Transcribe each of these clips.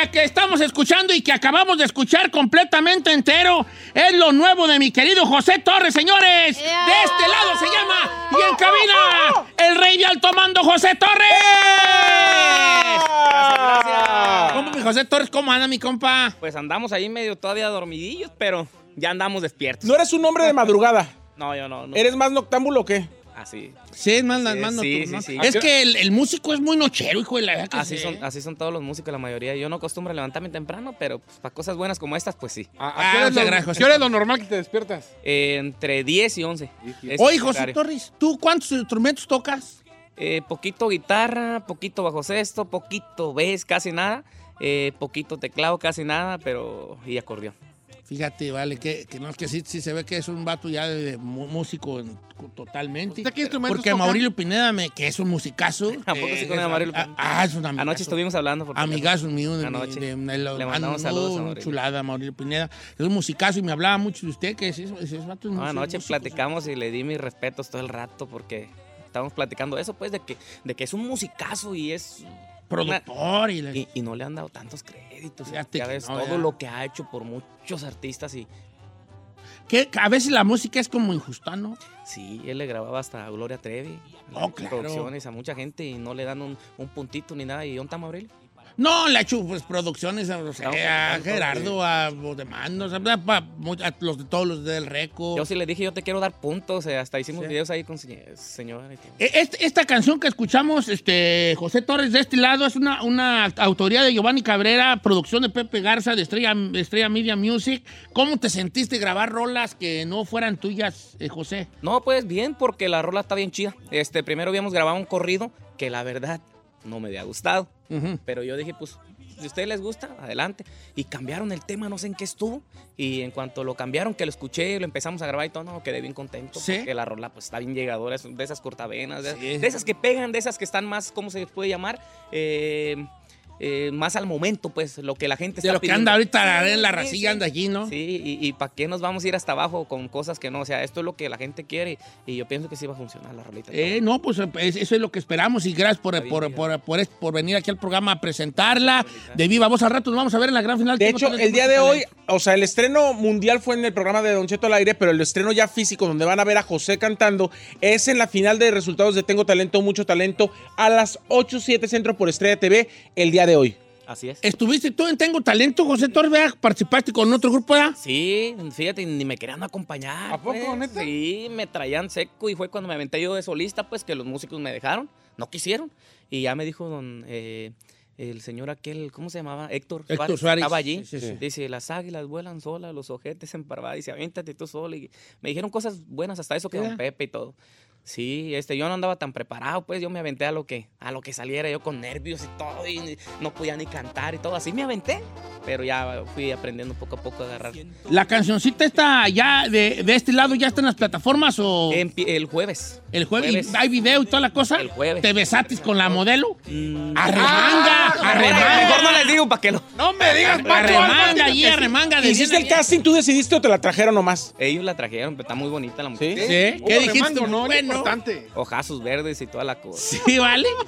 Que, que estamos escuchando y que acabamos de escuchar completamente entero es lo nuevo de mi querido José Torres, señores. De este lado se llama y en cabina el rey de alto mando José Torres. ¿Cómo, mi José Torres? ¿Cómo anda mi compa? Pues andamos ahí medio todavía dormidillos, pero ya andamos despiertos. No eres un hombre de madrugada. No, yo no. no. ¿Eres más noctámbulo o qué? Así. Sí, es más, Sí, más sí, nocturno. sí, sí. Es que el, el músico es muy nochero, hijo de la verdad que Así sí. son, así son todos los músicos, la mayoría. Yo no acostumbro a levantarme temprano, pero pues, para cosas buenas como estas, pues sí. ¿A, Ah, qué hora lo- gracias, José. ¿Qué hora es lo normal que te despiertas? Eh, entre 10 y 11. Es Oye, José. Torres, ¿tú cuántos instrumentos tocas? Eh, poquito guitarra, poquito bajo sexto, poquito bass, casi nada. Eh, poquito teclado, casi nada, pero... Y acordeón. Fíjate, vale, que, que no es que sí, sí se ve que es un vato ya de, mu- músico en- totalmente. ¿Usted qué instrumentos Porque toca? Mauricio Pineda, me, que es un musicazo. ¿A poco sí con es- Mauricio ah, Pineda? Ah, es un amigazo. Anoche estuvimos hablando. por. Amigazo mío de, Anoche. de- de- de- Le mandamos no, saludos a chulada, Mauricio Pineda. Es un musicazo y me hablaba mucho de usted, que ese, ese vato es No, músico, anoche platicamos y le di mis respetos todo el rato porque estábamos platicando eso, pues, de que, de que es un musicazo y es... Productor y, la- Y, y no le han dado tantos créditos. Fíjate ya ves no, todo ya. lo que ha hecho por muchos artistas y que a veces la música es como injusta, ¿no? sí, él le grababa hasta a Gloria Trevi. Oh, claro. Producciones a mucha gente y no le dan un, un puntito ni nada. ¿Y dónde está? No, le ha hecho pues, producciones a, o sea, Estamos a Gerardo, a Bodemando, o sea, mu- a los de todos los del Reco. Yo sí le dije, yo te quiero dar puntos. eh, hasta hicimos Sí. videos ahí con señ- señora y todo. E- este- esta canción que escuchamos, este, José Torres, de este lado, es una, una autoría de Giovanni Cabrera, producción de Pepe Garza, de Estrella, Estrella Media Music. ¿Cómo te sentiste grabar rolas que no fueran tuyas, eh, José? No, pues bien, porque la rola está bien chida. Este, primero habíamos grabado un corrido que la verdad no me había gustado. Pero yo dije, pues, si a ustedes les gusta, adelante. Y cambiaron el tema, no sé en qué estuvo. Y en cuanto lo cambiaron, que lo escuché, lo empezamos a grabar y todo, no, quedé bien contento. ¿Sí? Porque la rola, pues, está bien llegadora, es de esas cortavenas, de, Sí. de esas que pegan, de esas que están más, ¿cómo se puede llamar? Eh, eh, más al momento, pues, lo que la gente De está lo que anda ahorita Sí, en la racilla, sí. anda allí, ¿no? Sí, y, y ¿para qué nos vamos a ir hasta abajo con cosas que no? O sea, esto es lo que la gente quiere y yo pienso que sí va a funcionar la rolita. Eh, no, pues es- eso es lo que esperamos y gracias por, por, por, por, por venir aquí al programa a presentarla. De viva voz al rato nos vamos a ver en la gran final. De hecho, el día de hoy, o sea, el estreno mundial fue en el programa de Don Cheto al aire, pero el estreno ya físico, donde van a ver a José cantando, es en la final de resultados de Tengo Talento, Mucho Talento, a las 8, 7 Centro por Estrella TV, el día de hoy. Así es. ¿Estuviste tú en Tengo Talento, José? ¿verdad? ¿Participaste con otro grupo? ¿verdad? Sí, fíjate, ni me querían acompañar. ¿A poco, pues. neta? Sí, me traían seco y fue cuando me aventé yo de solista, pues que los músicos me dejaron, no quisieron. Y ya me dijo don, eh, el señor aquel, ¿cómo se llamaba? Héctor, Héctor Suárez. Estaba allí. Sí, sí, sí. Dice, las águilas vuelan solas, los ojetes en parvada. Dice, aviéntate tú solo. Y me dijeron cosas buenas, hasta eso que don Pepe y todo. Sí, este, yo no andaba tan preparado, pues yo me aventé a lo que, a lo que saliera, yo con nervios y todo, y no podía ni cantar y todo, así me aventé, pero ya fui aprendiendo poco a poco a agarrar. ¿La cancioncita está ya de, de este lado ya está en las plataformas o Empie- el jueves. El jueves? jueves. ¿Y ¿Hay video y toda la cosa? El jueves. ¿Te besatis con la modelo? Mm, ¡Arremanga! ahora, Mejor no les digo para que lo... No me digas, Arremanga allí, arremanga. de ¿Hiciste el casting? ¿Tú decidiste o te la trajeron nomás? Ellos la trajeron, pero está muy bonita la mujer. ¿Sí? ¿Sí? ¿Qué dijiste? no, Bueno. importante. Ojazos verdes y toda la cosa. Sí, ¿vale?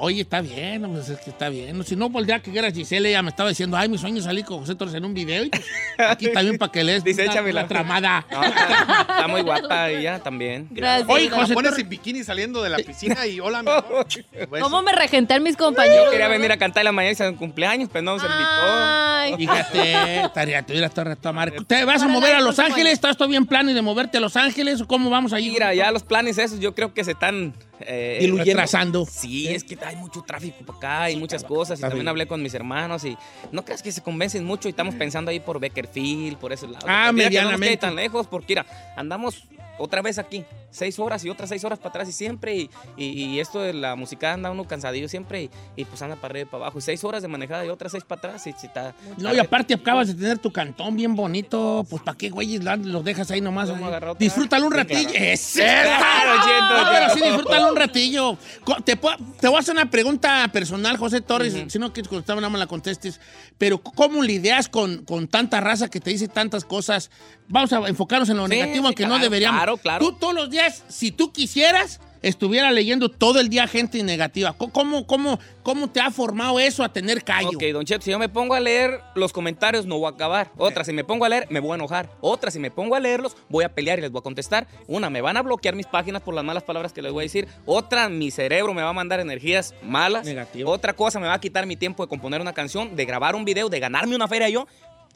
Oye, está bien, pues es que está bien. Si no, pues ya que era Giselle, ella me estaba diciendo, ay, mi sueño es salir con José Torres en un video. Y pues, aquí también para que lees Dice, una- una tramada. No, está, está muy guapa ella también. Gracias. Oye, José Pones Torres- en bikini saliendo de la piscina y hola, mi amor. ¿Cómo me regentan mis compañeros? Yo quería venir a cantar en la mañana y en cumpleaños, pero no se invitó. Ay, Fíjate, estaría, tuviera todo resto madre. ¿Te vas a mover a Los Ángeles? ¿Estás todavía en planes de moverte a Los Ángeles? ¿O cómo vamos ahí? Mira, ya los planes esos yo creo que se están... eh, Diluyendo. Retrasando. Sí, es que hay mucho tráfico para acá y muchas cosas. Y también hablé con mis hermanos y no creas que se convencen mucho y estamos pensando ahí por Beckerfield, por ese lado. Ah, que no nos medianamente. tan lejos porque mira, andamos otra vez aquí, seis horas y otras seis horas para atrás y siempre. Y, y- y esto de la música anda uno cansadillo siempre y, y pues anda para arriba y para abajo. Y seis horas de manejada y otras seis para atrás. Y, está, No, y aparte acabas de tener tu cantón bien bonito. Pues, ¿para qué, güeyes, los dejas ahí nomás? Ahí? Disfrútalo un ratillo. ¡Ese! Claro, No, sí, disfrútalo un ratillo. Te, puedo- te voy a hacer una pregunta personal, José Torres. Si no quieres contestar, nada más la contestes. Pero, ¿cómo lidias con, con tanta raza que te dice tantas cosas? Vamos a enfocarnos en lo Sí, negativo, aunque no deberíamos. claro, claro. Tú todos los días, si tú quisieras, estuviera leyendo todo el día gente negativa. ¿Cómo, cómo, cómo te ha formado eso a tener callo? Ok, Don Cheto, si yo me pongo a leer los comentarios no voy a acabar. Otra, si me pongo a leer, me voy a enojar. Otra, si me pongo a leerlos, voy a pelear y les voy a contestar. Una, me van a bloquear mis páginas por las malas palabras que les voy a decir. Otra, mi cerebro me va a mandar energías malas. Otra cosa, me va a quitar mi tiempo de componer una canción, de grabar un video, de ganarme una feria yo.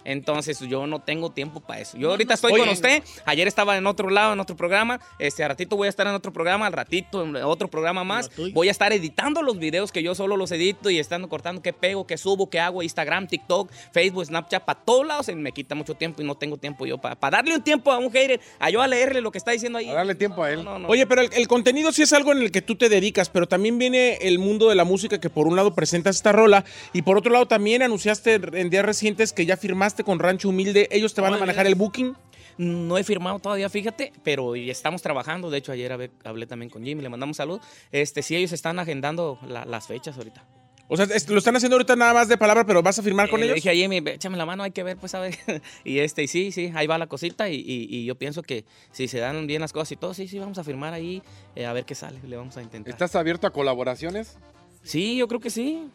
Entonces yo no tengo tiempo para eso. Yo ahorita estoy Oye. con usted. Ayer estaba en otro lado, en otro programa. Este, a ratito voy a estar en otro programa, al ratito en otro programa más. Voy a estar editando los videos que yo solo los edito y estando cortando qué pego, qué subo, qué hago, Instagram, TikTok, Facebook, Snapchat, para todos lados me quita mucho tiempo y no tengo tiempo yo para darle un tiempo a un hater, a yo a leerle lo que está diciendo ahí. A darle tiempo a él. No, no, no. Oye, pero el, el contenido sí es algo en el que tú te dedicas, pero también viene el mundo de la música que por un lado presentas esta rola y por otro lado también anunciaste en días recientes que ya firmaste con Rancho Humilde. ¿Ellos te van a manejar el booking? No he firmado todavía, fíjate, pero estamos trabajando. De hecho, ayer hablé, también con Jimmy, le mandamos salud. Este, sí, ellos están agendando la- las fechas ahorita. O sea, lo están haciendo ahorita nada más de palabra, pero vas a firmar con Eh, le ellos. dije a Jimmy, "Ve, échame la mano, hay que ver, pues a ver. y este, y sí, sí, ahí va la cosita. Y, y- y yo pienso que si se dan bien las cosas y todo, sí, sí, vamos a firmar ahí, eh, a ver qué sale, le vamos a intentar. ¿Estás abierto a colaboraciones? Sí, yo creo que sí.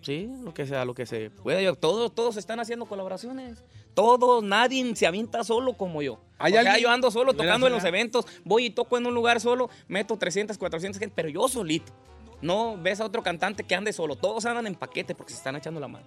Sí, lo que sea, lo que se puede. Yo- todos, todos están haciendo colaboraciones. Todos, nadie se avienta solo como yo. ¿Hay o sea, alguien? yo ando solo tocando en los eventos, voy y toco en un lugar solo, meto 300, 400 gente, pero yo solito. No ves a otro cantante que ande solo. Todos andan en paquete porque se están echando la mano.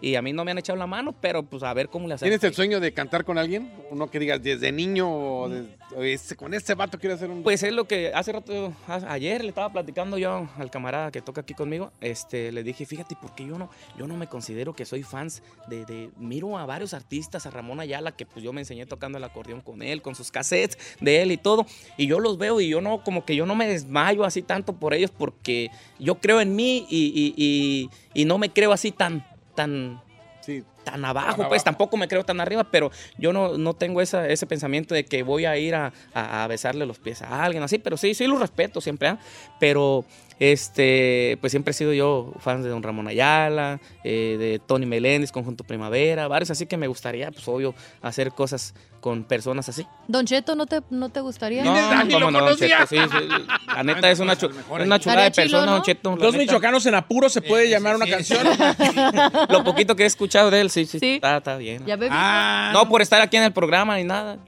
Y a mí no me han echado la mano, pero pues a ver cómo le hacemos. ¿Tienes el sueño de cantar con alguien? Uno que digas desde niño o de- o ese- con ese vato quiero hacer un... Pues es lo que hace rato, ayer le estaba platicando yo al camarada que toca aquí conmigo, este, le dije, fíjate, porque yo no, yo no me considero que soy fans de, de- miro a varios artistas, a Ramón Ayala, que pues yo me enseñé tocando el acordeón con él, con sus cassettes de él y todo, y yo los veo y yo no, como que yo no me desmayo así tanto por ellos, porque yo creo en mí y, y- y- y no me creo así tan, tan, Sí. Tan abajo, Tan pues abajo. tampoco me creo tan arriba, pero yo no, no tengo esa, ese pensamiento de que voy a ir a, a- a besarle los pies a alguien así, pero sí, sí lo respeto siempre, ¿ah? pero este, pues siempre he sido yo fan de Don Ramón Ayala, eh, de Tony Meléndez, Conjunto Primavera, varios, así que me gustaría, pues obvio, hacer cosas con personas así. Don Cheto, ¿no te, no te gustaría? No, Dani cómo no, Don. Cheto, sí, sí. La neta es una, chu- una chulada de persona, ¿no? Don Cheto. Dos michoacanos en apuro se puede llamar una sí, canción. Lo poquito que he escuchado de él, sí, sí, Sí. Está, está bien. ¿Ya bebí? Ah, No por estar aquí en el programa ni nada.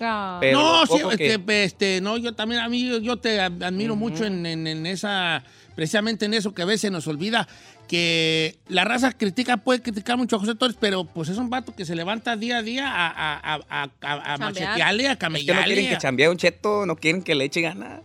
Ah. pero no, sí, poco que- este, este, no, yo también, a mí, yo, yo te ad- admiro mucho en, en- en esa, precisamente en eso que a veces nos olvida, que la raza critica, puede criticar mucho a José Torres, pero pues es un vato que se levanta día a día a, a, a, a, machetearle, a Es que no quieren que chambee un cheto, no quieren que le eche ganas.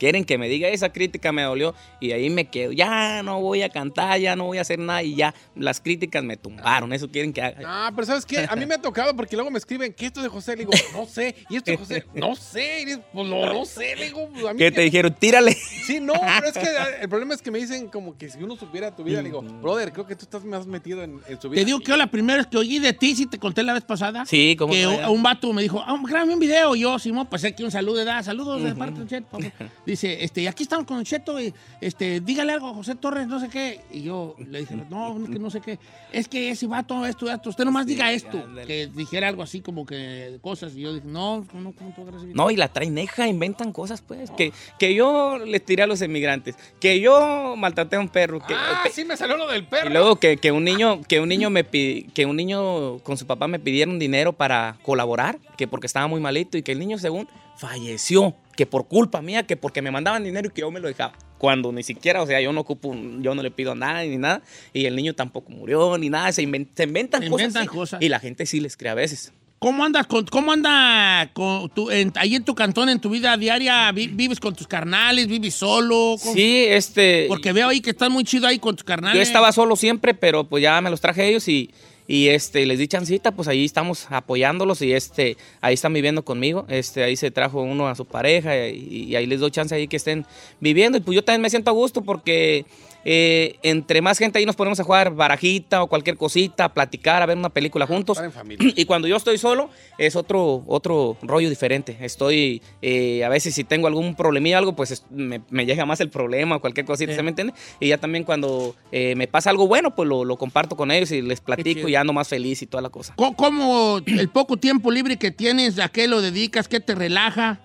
Quieren que me diga esa crítica me dolió y ahí me quedo. Ya no voy a cantar, ya no voy a hacer nada y ya las críticas me tumbaron. Eso quieren que haga. Ah, pero ¿sabes qué? A mí me ha tocado porque luego me escriben, ¿qué esto de José? Le digo, no sé. ¿Y esto de José? No sé. Y dices, pues no, no sé. Le digo, pues, a mí ¿Qué que- te dijeron? Tírale. Sí, no, pero es que ah, el problema es que me dicen como que si uno supiera tu vida, le digo, brother, creo que tú estás más metido en, en su vida. Te digo que yo la primera vez que oí de ti, si te conté la vez pasada. Sí, como que un, un vato me dijo, ah, grábame un video. Y yo, Simón, pues aquí un saludo, da saludos de parte de Chet, por favor". dice, este, aquí estamos con Cheto, y, este, dígale algo a José Torres, no sé qué. Y yo le dije, no, es que no sé qué. Es que ese vato, esto, esto, usted nomás diga esto. ándale. Que dijera algo así como que cosas. Y yo dije, no, no, ¿cómo tú agarras ese No, y la traen neja, inventan cosas, pues. Que, que yo les tiré a los emigrantes, que yo maltraté a un perro, que, Ah, sí me salió lo del perro. Y luego que, que un niño, que un niño me que un niño con su papá me pidieron dinero para colaborar, que porque estaba muy malito y que el niño según falleció, que por culpa mía, que porque me mandaban dinero y que yo me lo dejaba. Cuando ni siquiera, o sea, yo no ocupo, un- yo no le pido nada ni nada, y el niño tampoco murió ni nada, se, inven- se inventan, Se cosas, inventan cosas. y la gente sí les cree a veces. ¿Cómo andas con, cómo anda con tu, en- ahí en tu cantón, en tu vida diaria? Vi- ¿Vives con tus carnales? ¿Vives solo? Sí, este... Porque veo ahí que estás muy chido ahí con tus carnales. Yo estaba solo siempre, pero pues ya me los traje ellos y, y este, les di chancita, pues ahí estamos apoyándolos y este, ahí están viviendo conmigo. Este, ahí se trajo uno a su pareja y, ahí les doy chance ahí que estén viviendo. Y pues yo también me siento a gusto porque eh, entre más gente ahí nos ponemos a jugar barajita o cualquier cosita, a platicar, a ver una película juntos. Estar en familia. Y cuando yo estoy solo, es otro, otro rollo diferente. Estoy, eh, a veces si tengo algún problemilla o algo, pues es- me, me llega más el problema o cualquier cosita, Sí. ¿se me entiende? Y ya también cuando eh, me pasa algo bueno, pues lo, lo comparto con ellos y les platico y ando más feliz y toda la cosa. ¿Cómo, cómo el poco tiempo libre que tienes, a qué lo dedicas? ¿Qué te relaja?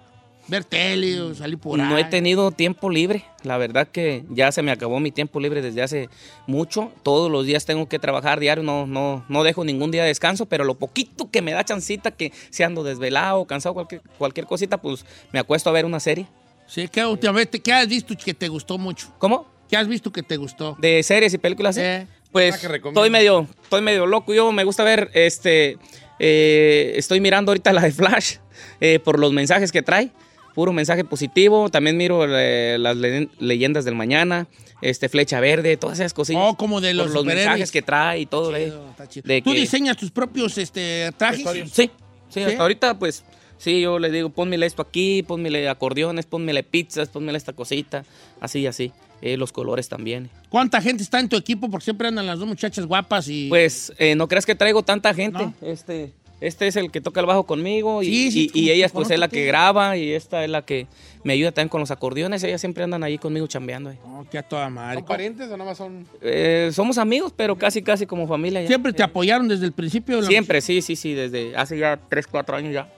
¿Ver tele o salir por ahí? No he tenido tiempo libre. La verdad que ya se me acabó mi tiempo libre desde hace mucho. Todos los días tengo que trabajar diario. No, no, no dejo ningún día de descanso, pero lo poquito que me da chancita, que si ando desvelado, cansado, cualquier, cualquier cosita, pues me acuesto a ver una serie. Sí, ¿qué, últimamente, ¿qué has visto que te gustó mucho? ¿Cómo? ¿Qué has visto que te gustó? De series y películas. ¿sí? Eh, Pues que recomiendas. estoy medio, estoy medio loco. Yo me gusta ver, este, eh, estoy mirando ahorita la de Flash eh, por los mensajes que trae. Puro mensaje positivo. También miro eh, las le- leyendas del mañana, este, Flecha Verde, todas esas cosillas. Oh, como de los los mensajes que trae y todo. eh. chido, está chido. de ¿Tú que- diseñas tus propios este, trajes? Sí, sí, ¿Sí? hasta ahorita pues sí, yo le digo, pónmele esto aquí, pónmele acordeones, pónmele pizzas, pónmele esta cosita, así y así. Eh, los colores también. ¿Cuánta gente está en tu equipo? Porque siempre andan las dos muchachas guapas y... Pues eh, no creas que traigo tanta gente. No. Este, este es el que toca el bajo conmigo y, Sí, sí, y- y como- ella pues es la que- graba y esta es la que me ayuda también con los acordeones. Ellas siempre andan ahí conmigo chambeando. ahí. Oh, que a toda madre. ¿Son parientes o nada más son...? Eh, somos amigos, pero casi casi como familia. ya. ¿Siempre te apoyaron desde el principio? de la Siempre, sí, sí, sí, desde hace ya 3, 4 años ya.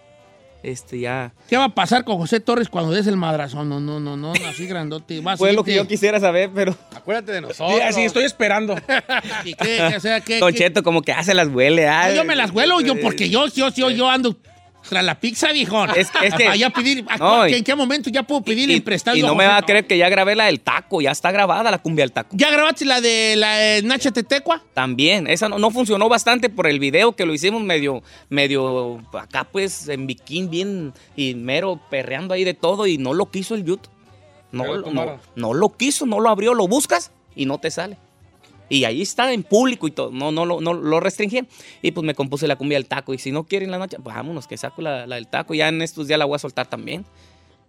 Este ya. ¿Qué va a pasar con José Torres cuando des el madrazón? No, no, no, no, así grandote. Fue lo que yo quisiera saber, pero Acuérdate de nosotros. Sí, así estoy esperando. ¿Y qué? O sea, ¿qué- Don qué- Cheto como que hace las huele. No, ay. yo me las huelo yo, porque yo, yo, yo, yo ando tras la pizza, viejón. Es- es que- Allá pedir, ¿a No, cuál- y- ¿En qué momento ya puedo pedir y, prestado? y no me va a creer que ya grabé la del taco, ya está grabada la cumbia del taco. ¿Ya grabaste la de la eh, Nacha Tetecua? También, esa no, no funcionó bastante por el video que lo hicimos medio, medio acá pues en bikini bien y mero perreando ahí de todo y no lo quiso el YouTube. No, no, no lo quiso, no lo abrió, lo buscas y no te sale. Y ahí está en público y todo, no, no, lo- no lo restringían. Y pues me compuse la cumbia del taco. Y si no quieren la noche, pues vámonos, que saco la, la del taco. Ya en estos días la voy a soltar también.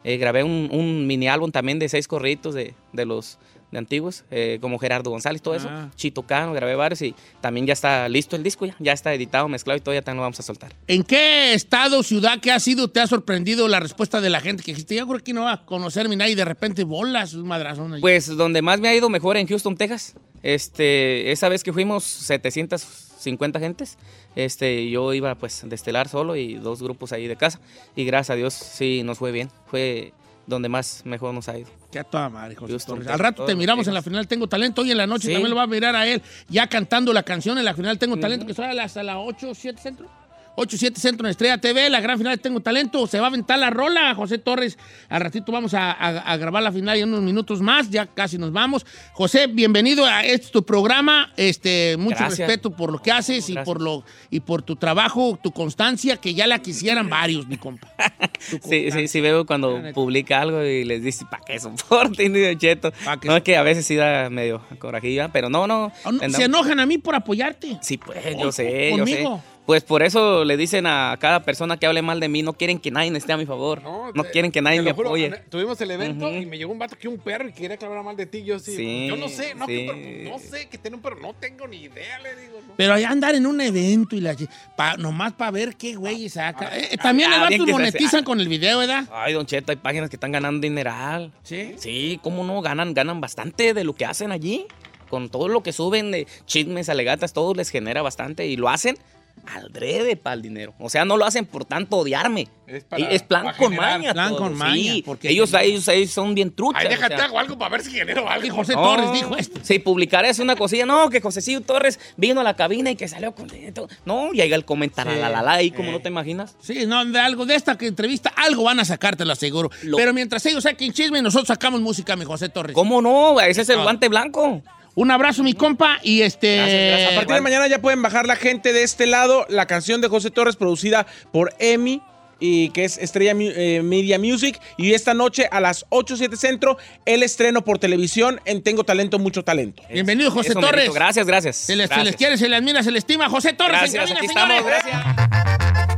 Eh, grabé un, un mini álbum también de seis corriditos de, de los de antiguos, eh, como Gerardo González, todo eso. Ah. Chito Cano, grabé varios y también ya está listo el disco, ya, ya está editado, mezclado y todo, ya también lo vamos a soltar. ¿En qué estado, ciudad que ha sido, te ha sorprendido la respuesta de la gente? Que dijiste, yo creo que no va a conocerme nadie y de repente bolas, un madrazón. Pues donde más me ha ido mejor en Houston, Texas. Este, esa vez que fuimos 750 gentes, este, yo iba pues de estelar solo y dos grupos ahí de casa. Y gracias a Dios sí nos fue bien. Fue donde más mejor nos ha ido. Que a toda madre, José Houston, Torres. Texas, Al rato te miramos en la final Tengo Talento. Hoy en la noche Sí. también lo va a mirar a él ya cantando la canción en la final Tengo Talento, que será hasta las 8, 7 centro. 8, 7 centro en Estrella TV, la gran final de Tengo Talento. Se va a aventar la rola, José Torres. Al ratito vamos a, a- a grabar la final en unos minutos más. Ya casi nos vamos. José, bienvenido a este tu programa. Este, mucho Gracias. respeto por lo que haces y por lo y por tu trabajo, tu constancia, que ya la quisieran varios, mi compa. Sí, sí, sí veo cuando publica algo y les dice, ¿para qué soporten? Y yo, cheto. No, es que a veces sí da medio corajilla, pero no, no. Ah, no, Se enojan a mí por apoyarte. Sí, pues, yo sé, yo sé. Pues por eso le dicen a cada persona que hable mal de mí, no quieren que nadie esté a mi favor. No, te- quieren que nadie me juro, apoye. Tuvimos el evento y me llegó un vato que un perro y quería que hablara mal de ti. Yo sí, Sí, yo no sé, no, que sí. perro, no sé que tiene un perro, no tengo ni idea, le digo. ¿no? Pero allá andar en un evento y la, pa- nomás para ver qué güey saca. Eh, también ah, los vatos que monetizan con el video, ¿verdad? Ay, Don Cheto, hay páginas que están ganando dineral. Sí. Sí, cómo no, ganan, ganan bastante de lo que hacen allí. Con todo lo que suben de chismes, alegatas, todo les genera bastante y lo hacen al drede para el dinero. O sea, no lo hacen por tanto odiarme. Es plan para con generar. maña. Plan todo. con maña, Sí, porque- ellos, ellos, ellos son bien truchas. Ay, o déjate, sea. hago algo para ver si genero algo. Y José No, Torres dijo esto. Si publicara es una cosilla, no, que Josecillo Torres vino a la cabina y que salió con esto. No, llega el comentario, Sí. la, la, la, ahí como Eh. no te imaginas. Sí, no, de algo, de esta que entrevista, algo van a sacar, te lo aseguro. Lo- Pero mientras ellos saquen chisme, nosotros sacamos música, mi José Torres. ¿Cómo no? Ese es el Ah. guante blanco. Un abrazo, mi compa, y este... Gracias, gracias. A partir de mañana ya pueden bajar la gente de este lado la canción de José Torres producida por Emi y que es Estrella eh, Media Music y esta noche a las 8 7 centro el estreno por televisión en Tengo Talento Mucho Talento. Bienvenido, José Eso, Torres. merito. Gracias, gracias. Se les, se Gracias. les quiere, se les admira, se les estima. José Torres, en Gracias, cabina, señores. estamos, gracias.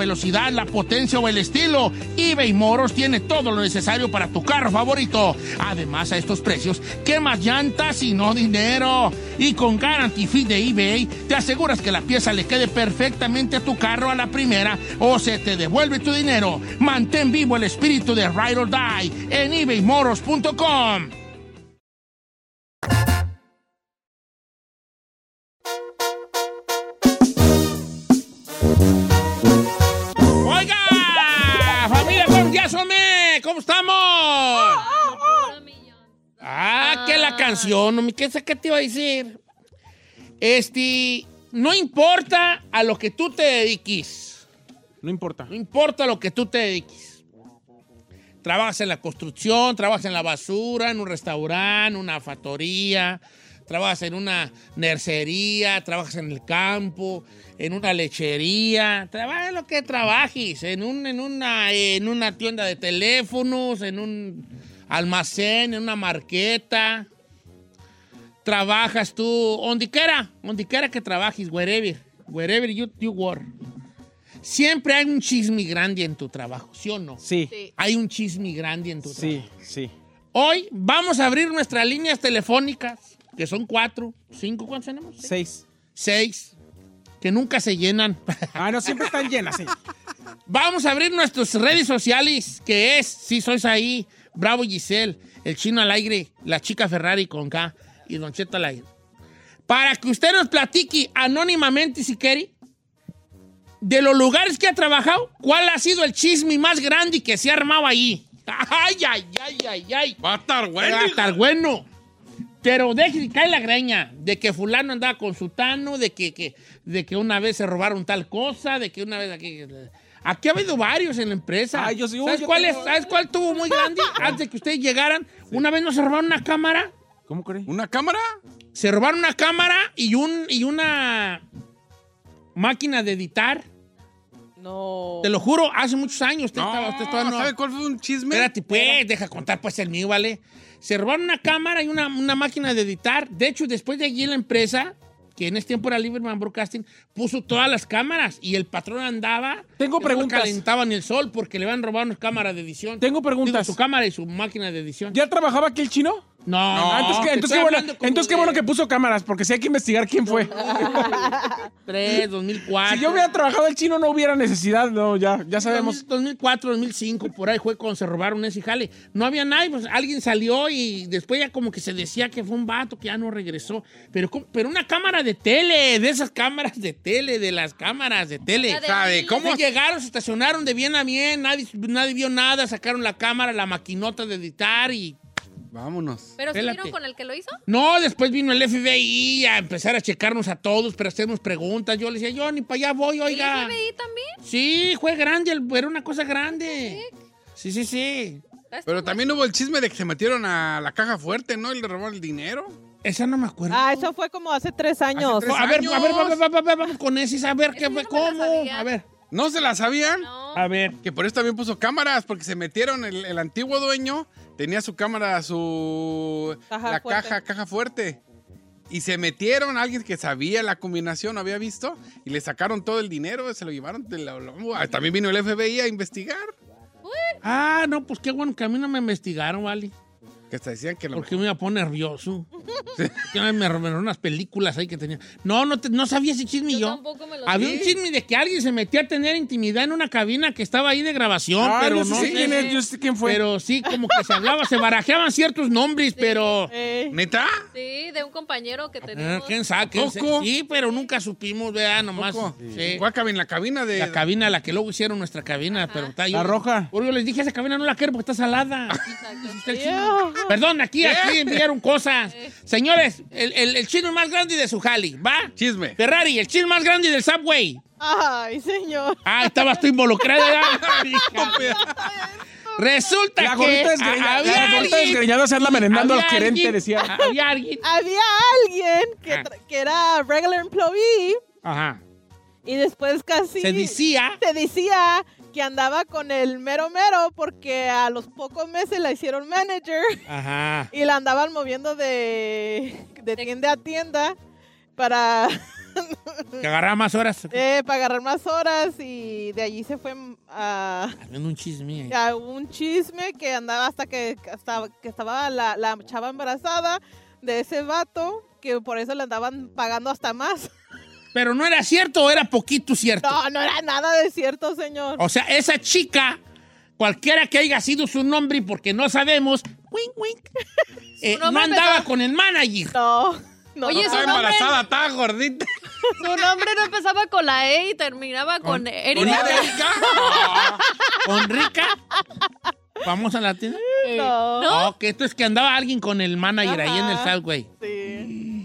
velocidad, la potencia o el estilo, eBay Moros tiene todo lo necesario para tu carro favorito. Además, a estos precios, ¿qué más llantas y no dinero? Y con Guarantee Fee de eBay, te aseguras que la pieza le quede perfectamente a tu carro a la primera o se te devuelve tu dinero. Mantén vivo el espíritu de Ride or Die en ebaymoros.com. ¿Cómo estamos? Ah, que la canción. ¿Qué, ¿Qué te iba a decir? Este, no importa a lo que tú te dediques. No importa. No importa lo que tú te dediques. Trabajas en la construcción, trabajas en la basura, en un restaurante, una factoría, trabajas en una nercería, trabajas en el campo, en una lechería, trabajas en lo que trabajes, en, un, en, una, en una tienda de teléfonos, en un almacén, en una marqueta. Trabajas tú, donde quiera, donde quiera que trabajes, wherever, wherever you, you work. Siempre hay un chisme grande en tu trabajo, ¿sí o no? Sí, Hay un chisme grande en tu sí, trabajo. sí. Hoy vamos a abrir nuestras líneas telefónicas, que son cuatro, cinco, ¿cuántos tenemos? Seis. Seis, que nunca se llenan. Ah, no, siempre están llenas, sí. Vamos a abrir nuestras redes sociales, que es, si sois ahí, Bravo Giselle, el chino al aire, la chica Ferrari con K y Don Cheto al aire. Para que usted nos platique anónimamente, si quiere, de los lugares que ha trabajado, ¿cuál ha sido el chisme más grande que se ha armado ahí? Ay, ay, ay, ay, ay. Va a estar bueno. Va a estar bueno. Pero deje cae la greña de que fulano andaba con sutano, de que, que- de que una vez se robaron tal cosa, de que una vez aquí... Aquí ha habido varios en la empresa. Ay, yo sí, uy, ¿Sabes, yo cuál tengo- es? ¿Sabes cuál tuvo muy grande? Antes de que ustedes llegaran, una vez nos robaron una cámara. ¿Cómo cree? ¿Una cámara? Se robaron una cámara y, un, y una máquina de editar. No. Te lo juro, hace muchos años. Usted estaba, usted todavía no- ¿Sabe cuál fue un chisme? Espérate, pues, deja contar pues el mío, ¿vale? Se robaron una cámara y una, una máquina de editar. De hecho, después de allí la empresa, que en este tiempo era Lieberman Broadcasting, puso todas las cámaras y el patrón andaba. Tengo preguntas. No calentaban el sol porque le habían robado una cámara de edición. Tengo preguntas. Digo, su cámara y su máquina de edición. ¿Ya trabajaba aquí el chino? No, Ah, entonces, entonces qué bueno, entonces qué que puso cámaras, porque si hay que investigar quién fue. 3, 2004. Si yo hubiera trabajado el chino, no hubiera necesidad, no, ya, ya sabemos. 2004, 2005, por ahí fue cuando se robaron ese jale. No había nadie, pues alguien salió y después ya como que se decía que fue un vato que ya no regresó. Pero, ¿cómo? pero una cámara de tele, de esas cámaras de tele, de las cámaras de tele. O sea, de cómo- Se llegaron, se estacionaron de bien a bien, nadie, nadie vio nada, sacaron la cámara, la maquinota de editar y... Vámonos. ¿Pero se vieron con el que lo hizo? No, después vino el FBI a empezar a checarnos a todos, para hacernos preguntas. Yo le decía, yo ni para allá voy, oiga. ¿El FBI también? Sí, fue grande, era una cosa grande. Sí, sí, sí. Pero también hubo el chisme de que se metieron a la caja fuerte, ¿no? Y le robaron el dinero. Esa no me acuerdo. Ah, eso fue como hace tres años. tres a ver, a ver, va- va- va- va- vamos con ese, a ver qué fue, cómo. A ver, ¿No se la sabían? No. a ver. Que por eso también puso cámaras, porque se metieron, el, el antiguo dueño tenía su cámara, su... Caja la fuerte. caja, caja fuerte. Y se metieron, alguien que sabía la combinación, había visto, y le sacaron todo el dinero, se lo llevaron. de la- ah, también vino el FBI a investigar. Ah, no, pues qué bueno que a mí no me investigaron, ¿vale? Que hasta decían que lo Porque me iba a poner nervioso. Que me robaron unas películas ahí que tenía. No, no, te- no sabía ese chisme Yo yo. tampoco me lo Había sé. un chisme de que alguien se metió a tener intimidad en una cabina que estaba ahí de grabación, Ah, pero yo no sé sé. quién es, yo sé quién fue. Pero sí, como que se hablaba, se barajeaban ciertos nombres, pero. Eh, ¿Neta? Sí, de un compañero que Ah, tenemos. ¿Quién sabe? quién sabe? ¿Poco? Sí, pero nunca supimos, vea, nomás. Sí. Acá en la cabina de... La cabina, la que luego hicieron nuestra cabina, pero está La roja. Porque yo les dije, esa cabina no la quiero porque está salada. Perdón, aquí, aquí enviaron cosas. Señores, el, el, el chino más grande de su jali, ¿va? Chisme. Ferrari, el chino más grande del Subway. Ay, señor. Ah, estabas tú involucrada. Resulta La que había la alguien- desgreñada hacerla merendando al había gerente, alguien- decía. Había alguien. Había alguien que, Ah. que era regular employee Ajá. y después casi Se decía. se decía que andaba con el mero mero porque a los pocos meses la hicieron manager Ajá. y la andaban moviendo de, de tienda a tienda para, Que agarraba más horas. eh, para agarrar más horas y de allí se fue a, Haciendo un chisme. ahí. a un chisme que andaba hasta que, hasta que estaba la, la chava embarazada de ese vato que por eso le andaban pagando hasta más. Pero no era cierto o era poquito cierto. No, no era nada de cierto, señor. O sea, esa chica, cualquiera que haya sido su nombre, y porque no sabemos, wink, wink, eh, no andaba empezó- con el manager. No, no. Oye, su nombre, embarazada, estaba gordita. su nombre no empezaba con la E y terminaba con, Erika. ¿Con Rica? ¿Vamos a la tienda? no. ¿No? Ok, esto es que andaba alguien con el manager ahí en el. Subway. Sí.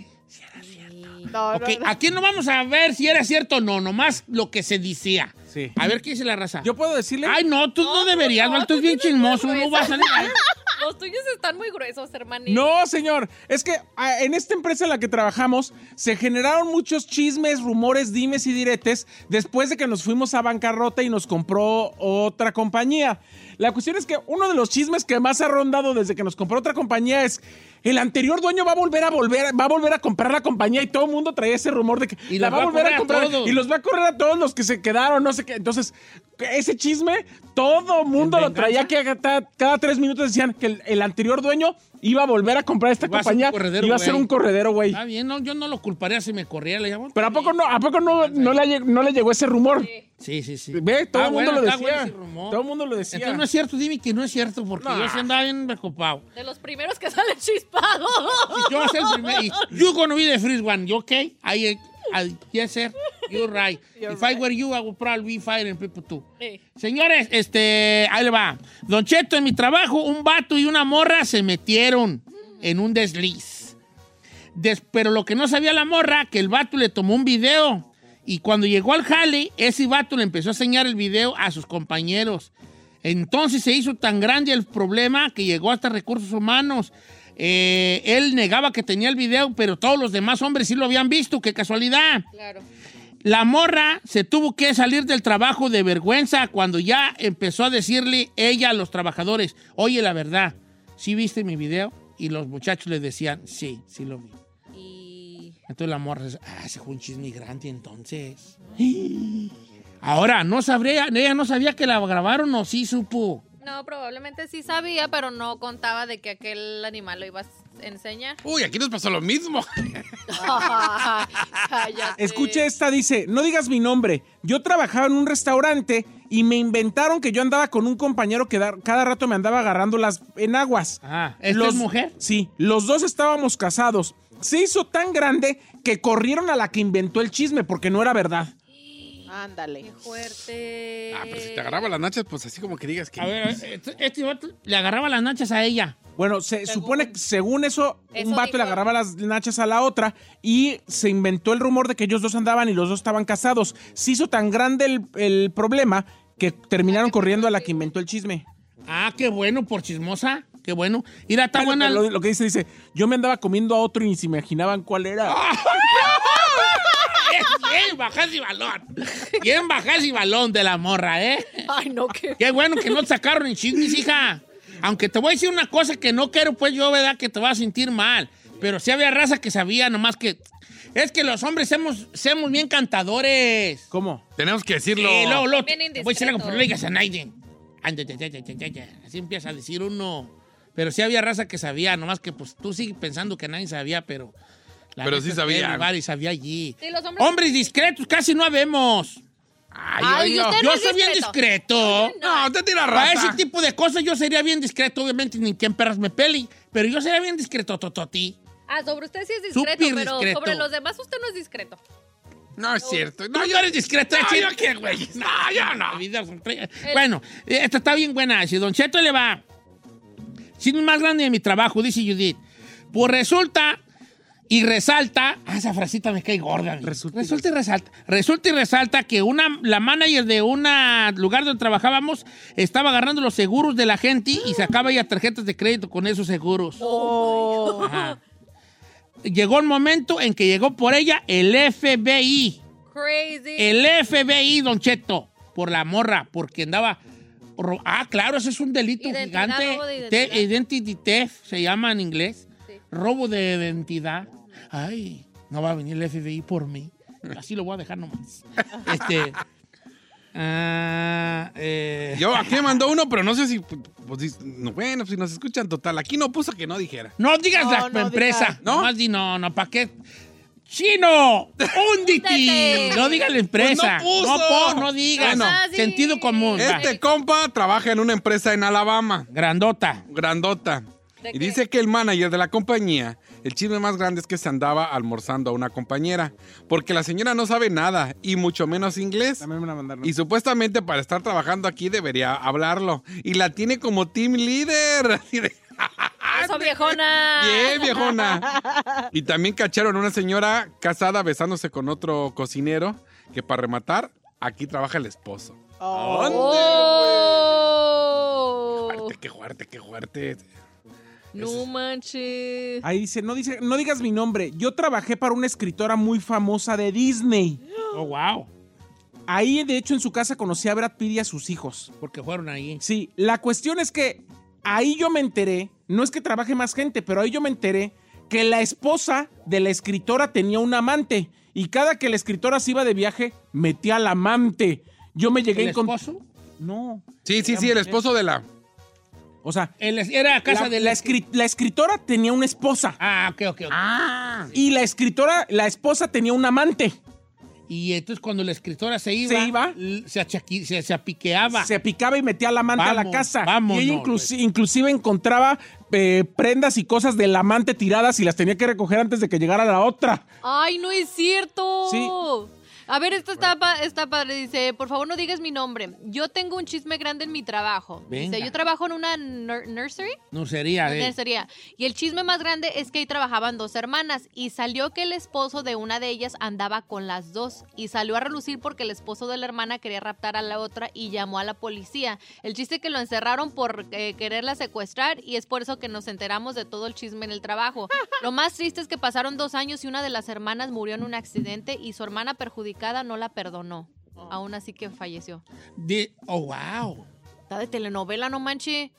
No, no, Ok, no. aquí no vamos a ver si era cierto o no, nomás lo que se decía. Sí. A ver qué dice la raza. ¿Yo puedo decirle? Ay, no, tú no, No, deberías, Val, tú tú es bien chismoso, no vas a salir ahí. Los tuyos están muy gruesos, hermanito. No, señor. Es que ah, en esta empresa en la que trabajamos se generaron muchos chismes, rumores, dimes y diretes después de que nos fuimos a bancarrota y nos compró otra compañía. La cuestión es que uno de los chismes que más ha rondado desde que nos compró otra compañía es el anterior dueño va a volver a volver, va a volver a comprar la compañía y todo el mundo traía ese rumor de que Y la los va a volver a comprar todos. y los va a correr a todos los que se quedaron, no sé qué. Entonces, ese chisme todo el mundo lo traía que cada, cada tres minutos decían que el, el anterior dueño iba a volver a comprar esta Iba compañía. corredero, iba a ser un corredero, güey. Está bien, no, yo no lo culparía si me corriera. Le llamo. Pero ¿a poco no, a poco no, no, le, lleg- no le llegó ese rumor? Sí, sí, sí. Ve, todo el mundo bueno, lo decía. bueno ese rumor. todo el mundo lo decía. Entonces no es cierto, dime que no es cierto, porque No. yo sí andaba bien preocupado. De los primeros que salen chispados. Si yo voy a ser el primer, y you gonna be the first one, you okay? I, I, yes, sir. You're right. You're If I right. were you, I would probably be firing people too. Sí. Señores, este, ahí le va. Don Cheto, en mi trabajo, un vato y una morra se metieron en un desliz. Des- pero lo que no sabía la morra, que el vato le tomó un video. Y cuando llegó al jale, ese vato le empezó a enseñar el video a sus compañeros. Entonces se hizo tan grande el problema que llegó hasta recursos humanos. Eh, él negaba que tenía el video, pero todos los demás hombres sí lo habían visto. ¡Qué casualidad! Claro. La morra se tuvo que salir del trabajo de vergüenza cuando ya empezó a decirle ella a los trabajadores, oye, la verdad, ¿sí viste mi video? Y los muchachos le decían, sí, sí lo vi. Y Entonces la morra dice, ah, ese fue un chisme grande entonces. Ahora, no sabría, ella no sabía que la grabaron o sí supo. No, probablemente sí sabía, pero no contaba de que aquel animal lo ibas a enseñar. Uy, aquí nos pasó lo mismo. Cállate. Escuche esta, dice, no digas mi nombre. Yo trabajaba en un restaurante y me inventaron que yo andaba con un compañero que da- cada rato me andaba agarrando las enaguas. Ah, ¿esta es mujer? Sí, los dos estábamos casados. Se hizo tan grande que corrieron a la que inventó el chisme porque no era verdad. Ándale. Qué fuerte. Ah, pero si te agarraba las nachas, pues así como que digas que. A ver, este, este vato le agarraba las nachas a ella. Bueno, se supone que según eso, Eso un vato dijo. le agarraba las nachas a la otra y se inventó el rumor de que ellos dos andaban y los dos estaban casados. Se hizo tan grande el, el problema que terminaron corriendo a la que inventó el chisme. Ah, qué bueno, por chismosa. Qué bueno. Mira, está Bueno, buena. Lo, lo que dice, dice, yo me andaba comiendo a otro y ni se imaginaban cuál era. Bien, bajas y balón. Bien, bajas y balón de la morra, ¿eh? Ay, no, qué. Qué bueno que no te sacaron en chismes, hija. Aunque te voy a decir una cosa que no quiero, pues yo, ¿verdad? Que te vas a sentir mal. Pero sí había raza que sabía, nomás que. Es que los hombres somos, somos bien cantadores. ¿Cómo? Tenemos que decirlo. Y luego, luego, voy a decir algo, pero no le digas a nadie. Ande, ya, ya, ya, ya, ya. Así empieza a decir uno. Pero sí había raza que sabía, nomás que pues tú sigues pensando que nadie sabía, pero. La Pero sí y sabía allí. Sí, los hombres- Hombres discretos casi no habemos. Ay, Ay, Yo no es soy bien discreto. No, usted tira Para raza. ese tipo de cosas yo sería bien discreto, obviamente, ni quien perras me peli. Pero yo sería bien discreto, Tototi. Ah, sobre usted sí es discreto, pero discreto. sobre los demás usted no es discreto. No es cierto. No, yo yo eres discreto. No, yo qué, güey. No, yo no. Bueno, esta está bien buena. Si Don Cheto le va. Sin más grande de mi trabajo, dice Judith. Pues resulta y resalta. Ah, esa frasita me cae gorda. Resulta, y resalta. Resulta y resalta que una, la manager de un lugar donde trabajábamos estaba agarrando los seguros de la gente y sacaba ya tarjetas de crédito con esos seguros. Ajá. Llegó el momento en que llegó por ella el FBI. Crazy. El FBI, Don Cheto, por la morra, porque andaba. Ah, claro, ese es un delito Identidad, gigante. identity theft se llama en inglés. Robo de identidad. Ay, no va a venir el FBI por mí. Así lo voy a dejar nomás. este. ah, eh, Yo aquí me mandó uno, pero no sé si. Pues, no, bueno, si nos escuchan total. Aquí no puso que no dijera. no digas No, la no empresa. digas. ¿No? Nomás di no, no, ¿para qué? ¡Chino! Húndete. No diga la empresa. Pues no puso. No, no digas. Bueno. Ah, sí. Sentido común. va. Este compa trabaja en una empresa en Alabama, Grandota. grandota. ¿De Y qué? dice que el manager de la compañía, el chisme más grande es que se andaba almorzando a una compañera, porque la señora no sabe nada y mucho menos inglés. También me la mandaron. Y supuestamente para estar trabajando aquí debería hablarlo. Y la tiene como team leader. Así de, Eso, viejona. Bien, viejona. Y también cacharon a una señora casada besándose con otro cocinero que para rematar, aquí trabaja el esposo. Oh. Fuerte, qué fuerte, qué fuerte. No manches. Ahí dice no, dice, no digas mi nombre. Yo trabajé para una escritora muy famosa de Disney. Oh, wow. Ahí, de hecho, en su casa conocí a Brad Pitt y a sus hijos. Porque fueron ahí. Sí, la cuestión es que ahí yo me enteré, no es que trabaje más gente, pero ahí yo me enteré que la esposa de la escritora tenía un amante. Y cada que la escritora se iba de viaje, metía al amante. Yo me llegué ¿El a encontrar. esposo? No. Sí, sí, sí, el esposo de la. O sea, El- era a casa la, de la escri- la escritora tenía una esposa. Ah, ok, ok. ok. Y la escritora, la esposa tenía un amante. Y entonces cuando la escritora se iba, Se iba. se, achaqui- se, se apiqueaba. Se picaba y metía al amante a la Vamos, casa. vámonos, y ella inclusi- inclusive encontraba eh, prendas y cosas del amante tiradas y las tenía que recoger antes de que llegara la otra. Ay, no es cierto. Sí. A ver, esto está, pa- está padre. Dice, por favor no digas mi nombre. Yo tengo un chisme grande en mi trabajo. Venga. Dice, yo trabajo en una nur- nursery. No sería, Una eh. nursería. Y el chisme más grande es que ahí trabajaban dos hermanas. Y salió que el esposo de una de ellas andaba con las dos. Y salió a relucir porque el esposo de la hermana quería raptar a la otra y llamó a la policía. El chiste es que lo encerraron por eh, quererla secuestrar y es por eso que nos enteramos de todo el chisme en el trabajo. Lo más triste es que pasaron dos años y una de las hermanas murió en un accidente y su hermana no la perdonó. Aún así que falleció. De- oh, wow. Está de telenovela, no manche.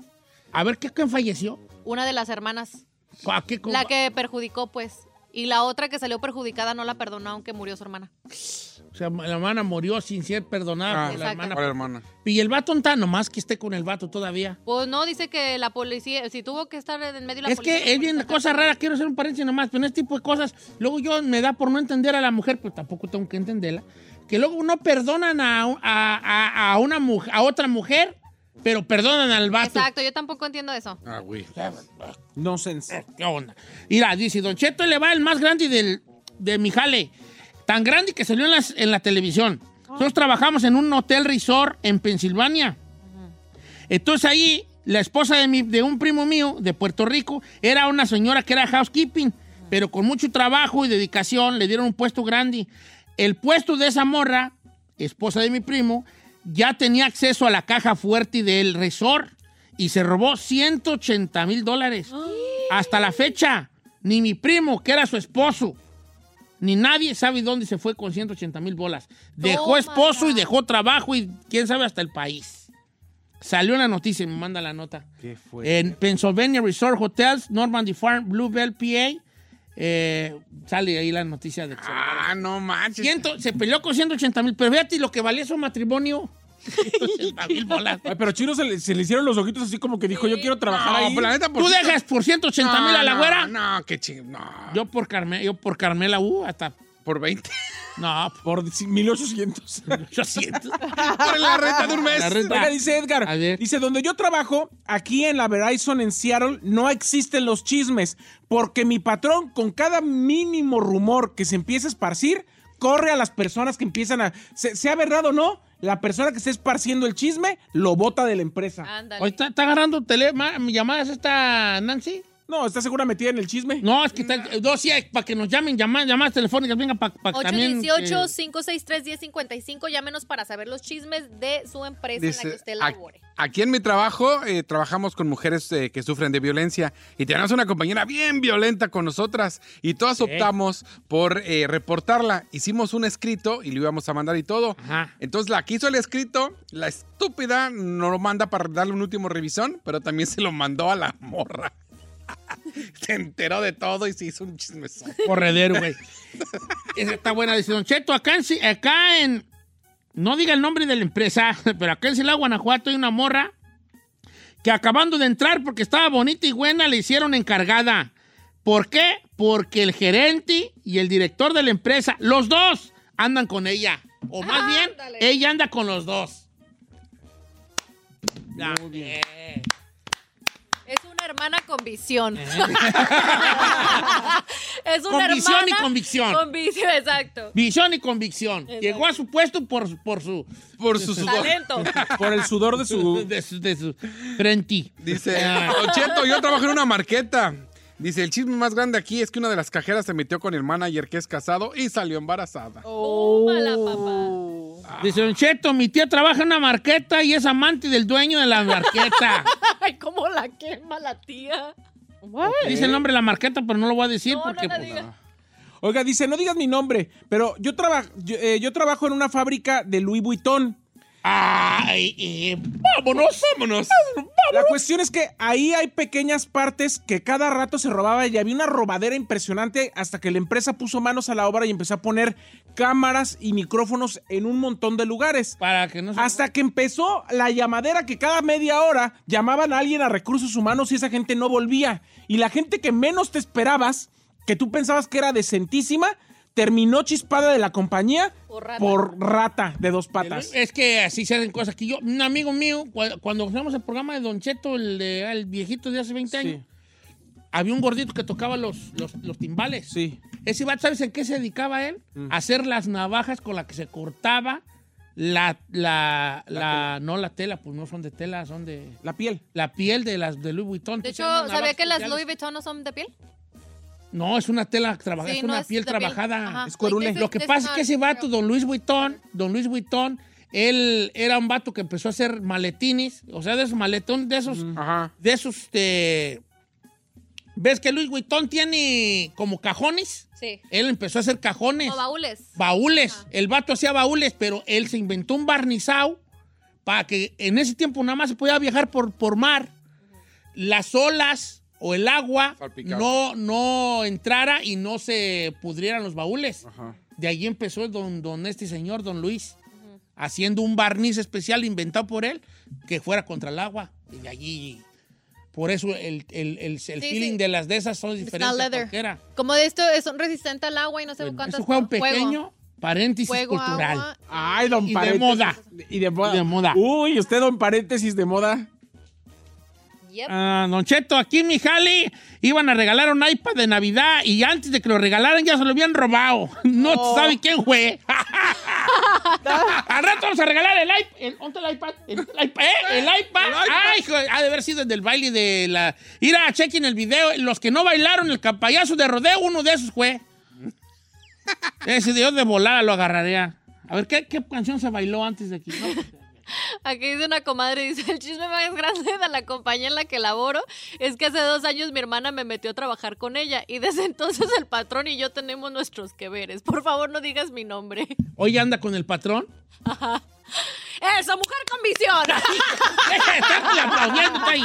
A ver, ¿qué, ¿quién falleció? Una de las hermanas. ¿A qué La que perjudicó, pues. Y la otra que salió perjudicada no la perdonó aunque murió su hermana. O sea, la hermana murió sin ser perdonada Ah, por la hermana. Hola, hermana. Y el vato está nomás que esté con el vato todavía. Pues no, dice que la policía, si tuvo que estar en medio de la Es policía. que es bien cosa rara, quiero hacer un paréntesis nomás, pero en este tipo de cosas, luego yo me da por no entender a la mujer, pero tampoco tengo que entenderla, que luego no perdonan a, a- a- a una mujer, a otra mujer, pero perdonan al vato. Exacto, yo tampoco entiendo eso. Ah, güey. No sense. ¿Qué onda? Mira, dice, Don Cheto le va el más grande del, de mi jale. Tan grande que salió en, las- en la televisión. Nosotros trabajamos en un hotel resort en Pensilvania. Entonces ahí, la esposa de, mi- de un primo mío de Puerto Rico era una señora que era housekeeping, pero con mucho trabajo y dedicación le dieron un puesto grande. El puesto de esa morra, esposa de mi primo, ya tenía acceso a la caja fuerte del resort y se robó 180 mil dólares. Hasta la fecha, ni mi primo, que era su esposo, ni nadie sabe dónde se fue con 180 mil bolas. Dejó Tómala. esposo y dejó trabajo y quién sabe hasta el país. Salió en la noticia y me manda la nota. ¿Qué fue? En Pennsylvania Resort Hotels, Normandy Farm, Bluebell, PA. Eh, sale ahí la noticia de que se- Ah, no manches. Ciento- se peleó con 180 mil, pero fíjate lo que valía su matrimonio. 180 mil bolas. Ay, pero Chino se le, se le hicieron los ojitos así como que dijo, yo quiero trabajar No, ahí. pero la neta, por ¿Tú dejas por 180 mil a la No, güera? No, qué ching. No. Yo por, Carme- yo por Carmela U hasta... Por 20. No, Por 1800. por 800. por la renta de un mes. La renta. Oiga, dice Edgar, A ver. dice, donde yo trabajo, aquí en la Verizon en Seattle, no existen los chismes, porque mi patrón, con cada mínimo rumor que se empieza a esparcir, corre a las personas que empiezan a... se- sea verdad o no, la persona que esté esparciendo el chisme, lo bota de la empresa. Ándale. Oye, ¿Está, está agarrando tele, ma- llamadas esta Nancy? No, ¿está segura metida en el chisme? No, es que está... No, sí, para que nos llamen, llamadas, llamadas telefónicas, venga, para también... eh, 818-563-1055. Llámenos para saber los chismes de su empresa en la que Dice, usted "Ac- labore. aquí en mi trabajo eh, trabajamos con mujeres eh, que sufren de violencia y tenemos una compañera bien violenta con nosotras y todas optamos por eh, reportarla. Hicimos un escrito y lo íbamos a mandar y todo. Ajá. Entonces la que hizo el escrito, la estúpida no lo manda para darle un último revisión, pero también se lo mandó a la morra. se enteró de todo y se hizo un chismezón. Corredero, güey. Esa está buena. Dice, Don Cheto, acá en, acá en... No diga el nombre de la empresa, pero acá en Silao, Guanajuato, hay una morra que acabando de entrar porque estaba bonita y buena, le hicieron encargada. ¿Por qué? Porque el gerente y el director de la empresa, los dos, andan con ella. O más bien, Ándale. ella anda con los dos. Ya, bien. Hermana con visión. es una Con visión y hermana convicción. Con visión, exacto. Visión y convicción. Llegó a su puesto por, por su... Por su sudor. Talento. Por el sudor de su... de su, de su frente. Dice, Ah. Don Cheto, yo trabajo en una marqueta. Dice, el chisme más grande aquí es que una de las cajeras se metió con el manager que es casado y salió embarazada. Tómala, papá. Dice Don Cheto, mi tía trabaja en una marqueta y es amante del dueño de la marqueta. Ay, cómo la quema la tía. Dice el nombre de la marqueta, pero no lo voy a decir No, porque... no la pues, diga. Oiga, dice, no digas mi nombre, pero yo, traba- yo, eh, yo trabajo en una fábrica de Louis Vuitton. ¡Ay! eh, ¡Vámonos! ¡Vámonos! La cuestión es que ahí hay pequeñas partes que cada rato se robaba y había una robadera impresionante hasta que la empresa puso manos a la obra y empezó a poner cámaras y micrófonos en un montón de lugares. Para que no se... Hasta que empezó la llamadera que cada media hora llamaban a alguien a recursos humanos y esa gente no volvía. Y la gente que menos te esperabas, que tú pensabas que era decentísima, terminó chispada de la compañía Por rata. por rata de dos patas. Es que así se hacen cosas. Que yo, un amigo mío, cu- cuando hacíamos el programa de Don Cheto, el, de, el viejito de hace 20 Sí. años, había un gordito que tocaba los, los, los timbales. Sí. Ese vato, ¿sabes en qué se dedicaba él? Mm. A hacer las navajas con las que se cortaba la, la, la, no la tela, pues no son de tela, son de La piel. la piel de las de Louis Vuitton. De hecho, ¿sabía que las. Louis Vuitton no son de piel? No, es una tela trabajada, Sí, es no una es piel trabajada. Ajá. Es cuerule. Lo que pasa es que ese vato, don Luis Vuitton, don Luis Vuitton, él era un vato que empezó a hacer maletines, o sea, de esos maletón, de esos, Ajá. de esos, este, ¿ves que Luis Vuitton tiene como cajones? Sí. Él empezó a hacer cajones. Como baúles. Baúles. Ajá. El vato hacía baúles, pero él se inventó un barnizado para que en ese tiempo nada más se podía viajar por, por mar. Las olas o el agua Salpicado. no, no entrara y no se pudrieran los baúles. Ajá. De ahí empezó don, don este señor, don Luis, haciendo un barniz especial inventado por él que fuera contra el agua. Y de allí, por eso el, el, el- el feeling sí. de las de esas son diferentes. not a leather. cualquiera. Como de esto, son resistentes al agua y no sé Bueno, cuántas eso fue un fuego. pequeño paréntesis Fuego, cultural. agua. Ay, don Y de paréntesis. moda. Y de moda. Y de moda. Uy, usted, don paréntesis de moda. Yep. Ah, don Cheto, aquí en mi jale iban a regalar un iPad de Navidad y antes de que lo regalaran ya se lo habían robado. No Oh. sabe quién fue. Al rato vamos a regalar el iPad. El, ¿Dónde está el iPad? El, el iPad. ¿eh? El iPad. Ay, hijo, ha de haber sido el del baile de la. Ir a chequen el video. Los que no bailaron el campayazo de rodeo, uno de esos fue. Ese Dios de volada lo agarraría. A ver, ¿qué, qué canción se bailó antes de aquí? No, Aquí dice una comadre, dice, el chisme más grande de la compañía en la que laboro es que hace dos años mi hermana me metió a trabajar con ella y desde entonces el patrón y yo tenemos nuestros que veres. Por favor, no digas mi nombre. Hoy anda con el patrón. ¡Esa mujer con visión! Estarle aplaudiendo, está ahí.